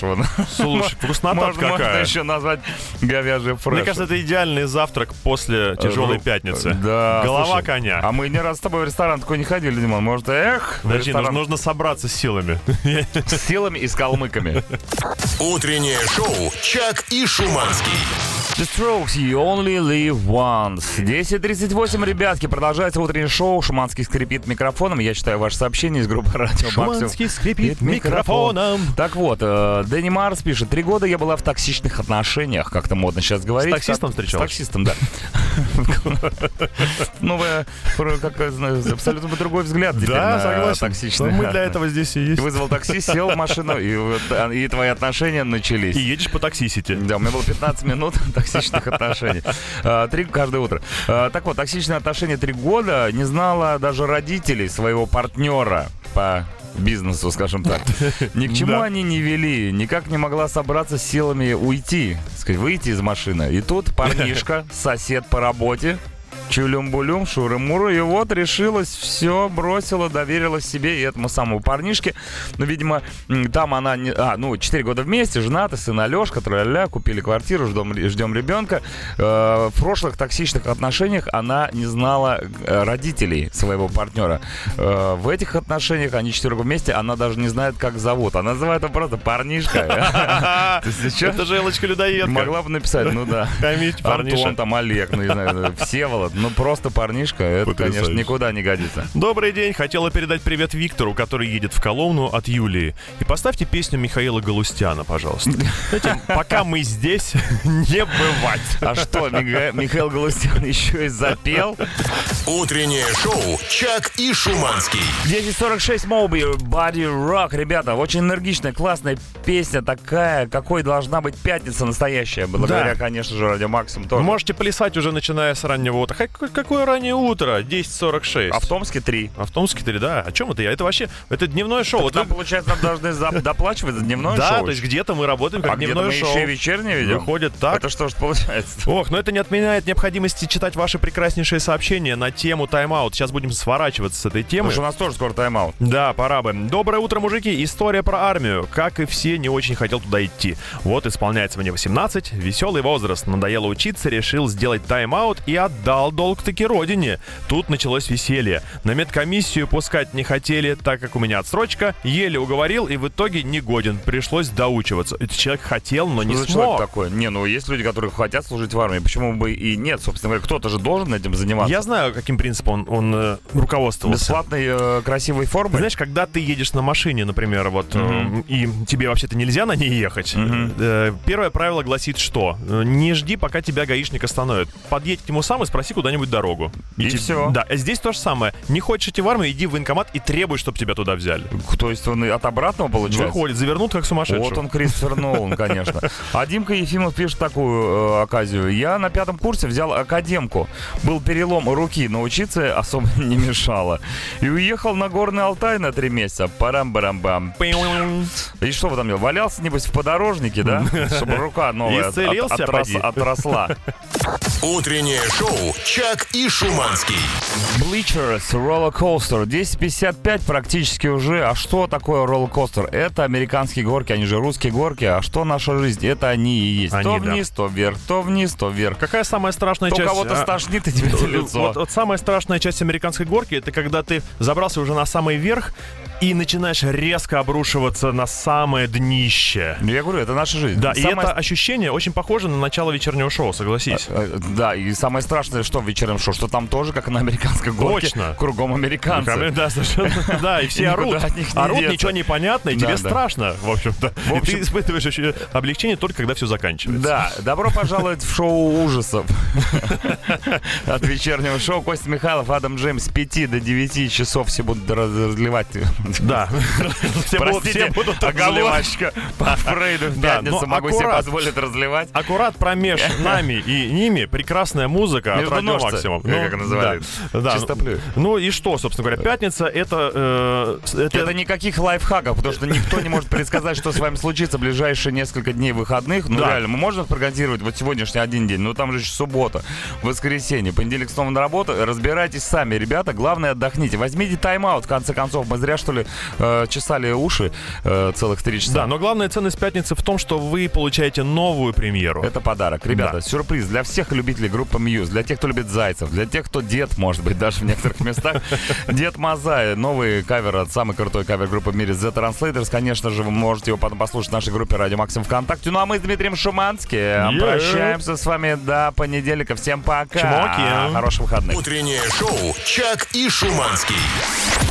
Слушай, вкуснота Можно можно какая. еще назвать говяжий фреш. Мне кажется, это идеальный завтрак после тяжелой Ру- пятницы. Да. Голова слушай, коня. А мы ни раз с тобой в ресторан такой не ходили, Димон. Может, эх, Подожди, нужно, ресторан нужно собраться с силами. с силами и с калмыками. Утреннее шоу «Чак и Шуманский». The Strokes, You Only Live Once. 10.38, ребятки, продолжается утреннее шоу. Шуманский скрипит микрофоном. Я читаю ваше сообщение из группы Радио Максимум. скрипит микрофоном. Так вот, э, Дэнни Марс пишет. Три года я была в токсичных отношениях, как-то модно сейчас говорить. С таксистом встречалась? С таксистом, да. Как, э, знаю, абсолютно другой взгляд Да, согласен. токсичные. Мы для этого здесь и есть. Вызвал такси, сел в машину, и, а, и твои отношения начались. И едешь по таксисити. Да, у меня было 15 минут токсичных отношений. А, Три каждое утро. А, Так вот, токсичные отношения три года не знала даже родителей своего партнера по бизнесу, скажем так. Ни к чему Да. они не вели, никак не могла собраться с силами уйти, сказать, выйти из машины. И тут парнишка, сосед по работе, Чулюм-булюм, шуры-муры. И вот решилась, все, бросила, доверилась себе и этому самому парнишке. Ну, видимо, там она... Не... А, ну, 4 года вместе, женаты, сын Алешка, тра купили квартиру, ждем, ждем ребенка. Э, в прошлых токсичных отношениях она не знала э, родителей своего партнера. Э, в этих отношениях, они 4 года вместе, она даже не знает, как зовут. Она называет его просто парнишка. Это же Элочка-людоедка. Могла бы написать, ну да. Антон, там Олег, ну не знаю, Всеволод. Ну просто парнишка, это, Потрясающе. конечно, никуда не годится. Добрый день. Хотела передать привет Виктору, который едет в Коломну от Юлии. И поставьте песню Михаила Галустяна, пожалуйста. Знаете, пока мы здесь, не бывать. А что, Михаил Галустян еще и запел? Утреннее шоу «Чак и Шуманский». 10.46 Моби, Body Rock. Ребята, очень энергичная, классная песня такая, какой должна быть пятница настоящая. Благодаря, Да. конечно же, Радио Максим тоже. Можете плясать уже начиная с раннего утра. Как- Какое раннее утро? 10.46. А в Томске 3. А в Томске 3, да. О чем это я? Это вообще, это дневное шоу. Вот Нам, вы- получается, нам должны за- доплачивать за дневное да, шоу? то есть где-то мы работаем как а дневное мы шоу. еще и вечернее ведем? Выходит так. Это что ж получается? Ох, но это не отменяет необходимости читать ваши прекраснейшие сообщения на тему тайм-аут. Сейчас будем сворачиваться с этой темы. Потому что у нас тоже скоро тайм-аут. Да, пора бы. Доброе утро, мужики. История про армию. Как и все, не очень хотел туда идти. Вот исполняется мне 18, веселый возраст. Надоело учиться, решил сделать тайм-аут и отдать долг-таки родине. Тут началось веселье. На медкомиссию пускать не хотели, так как у меня отсрочка. Еле уговорил и в итоге не годен. Пришлось доучиваться. Этот человек хотел, но не Что человек смог. такой? Не, ну есть люди, которые хотят служить в армии. Почему бы и нет? Собственно говоря, кто-то же должен этим заниматься. Я знаю, каким принципом он, он э, руководствовался. Бесплатной э, красивой формы. Знаешь, когда ты едешь на машине, например, вот, э, и тебе вообще-то нельзя на ней ехать, э, первое правило гласит что? Э, Не жди, пока тебя гаишник остановит. Подъедь к нему сам и спроси куда-нибудь дорогу. И те- всё. Да, здесь то же самое. Не хочешь идти в армию, иди в военкомат и требуй, чтобы тебя туда взяли. То есть он и от обратного получается? Выходит, завернут как сумасшедший. Вот он, Кристофер Нолан, конечно. А Димка Ефимов пишет такую э, оказию. Я на пятом курсе взял академку. Был перелом руки, но учиться особо не мешало. И уехал на Горный Алтай на три месяца. Парам-барам-бам. И что вы там делали? Валялся, небось, в подорожнике, да? Чтобы рука новая от- отросла. Утреннее шоу «Чак и Шуманский». Bleachers Roller Coaster 10.55 практически уже. А что такое роллер-костер? Это американские горки, они же русские горки. А что наша жизнь? Это они и есть. Они, то да. вниз, то вверх, то вниз, то вверх. Какая самая страшная То часть? кого-то а, стошнит и тебе лицо. Вот, вот самая страшная часть американской горки это когда ты забрался уже на самый верх и начинаешь резко обрушиваться на самое днище. Ну, я говорю, это наша жизнь. Да, и Самое- это ощущение очень похоже на начало вечернего шоу, согласись. Э, Да, и самое страшное, что в вечернем шоу, что там тоже, как на американской горке, Точно. кругом американцы. Да, совершенно. Да, и все И орут. Орут, ничего не понятно, и тебе страшно, в общем-то. И ты испытываешь облегчение только когда все заканчивается. Да, добро пожаловать в шоу ужасов. От вечернего шоу Костя Михайлов, Адам Джеймс с 5 до 9 часов все будут раз- разливать. Да. Все будут- Простите, оговорочка по Фрейду в пятницу но могу себе позволить разливать. Аккурат промеж нами и ними прекрасная музыка от радио Максимум. как это называли. да. Ну и что, собственно говоря, пятница это... э, это, Это никаких лайфхаков, потому что никто не может предсказать, что с вами случится в ближайшие несколько дней выходных. Ну реально, мы можем спрогнозировать вот сегодняшний один день, но там же еще суббота, воскресенье, понедельник снова на работу. Разбирайтесь сами, ребята. Главное, отдохните. Возьмите тайм-аут, в конце концов. Мы зря, что ли, э, чесали уши э, целых три часа. Да, но главная ценность пятницы в том, что вы получаете новую премьеру. Это подарок. Ребята, Да. сюрприз для всех любителей группы Мьюз, для тех, кто любит зайцев, для тех, кто дед, может быть, даже в некоторых местах. Дед Мазай, новый кавер от самой крутой кавер-группы в мире The Translators. Конечно же, вы можете его потом послушать в нашей группе Радио Максим ВКонтакте. Ну а мы с Дмитрием Шуманским Yeah. прощаемся с вами до понедельника. Всем пока. Чмоки. Хороших выходных. Утреннее шоу «Чак и Шуманский».